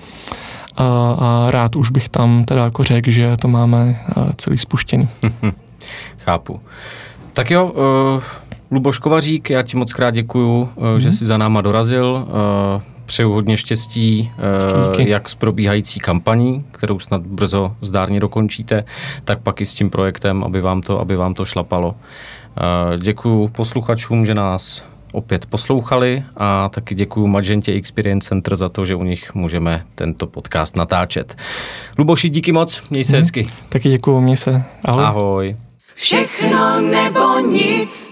A, a rád už bych tam teda jako řekl, že to máme celý spuštěný. Chápu. Tak jo, uh, Luboš Kovařík, já ti moc krát děkuju, uh, mm. že mhm. jsi za náma dorazil. Uh, přeju hodně štěstí, eh, Díky. jak s probíhající kampaní, kterou snad brzo zdárně dokončíte, tak pak i s tím projektem, aby vám to, aby vám to šlapalo. Eh, děkuji posluchačům, že nás opět poslouchali a taky děkuji Magentě Experience Center za to, že u nich můžeme tento podcast natáčet. Luboši, díky moc, měj se hmm. hezky. Taky děkuji, měj se. Ahoj. Ahoj. Všechno nebo nic.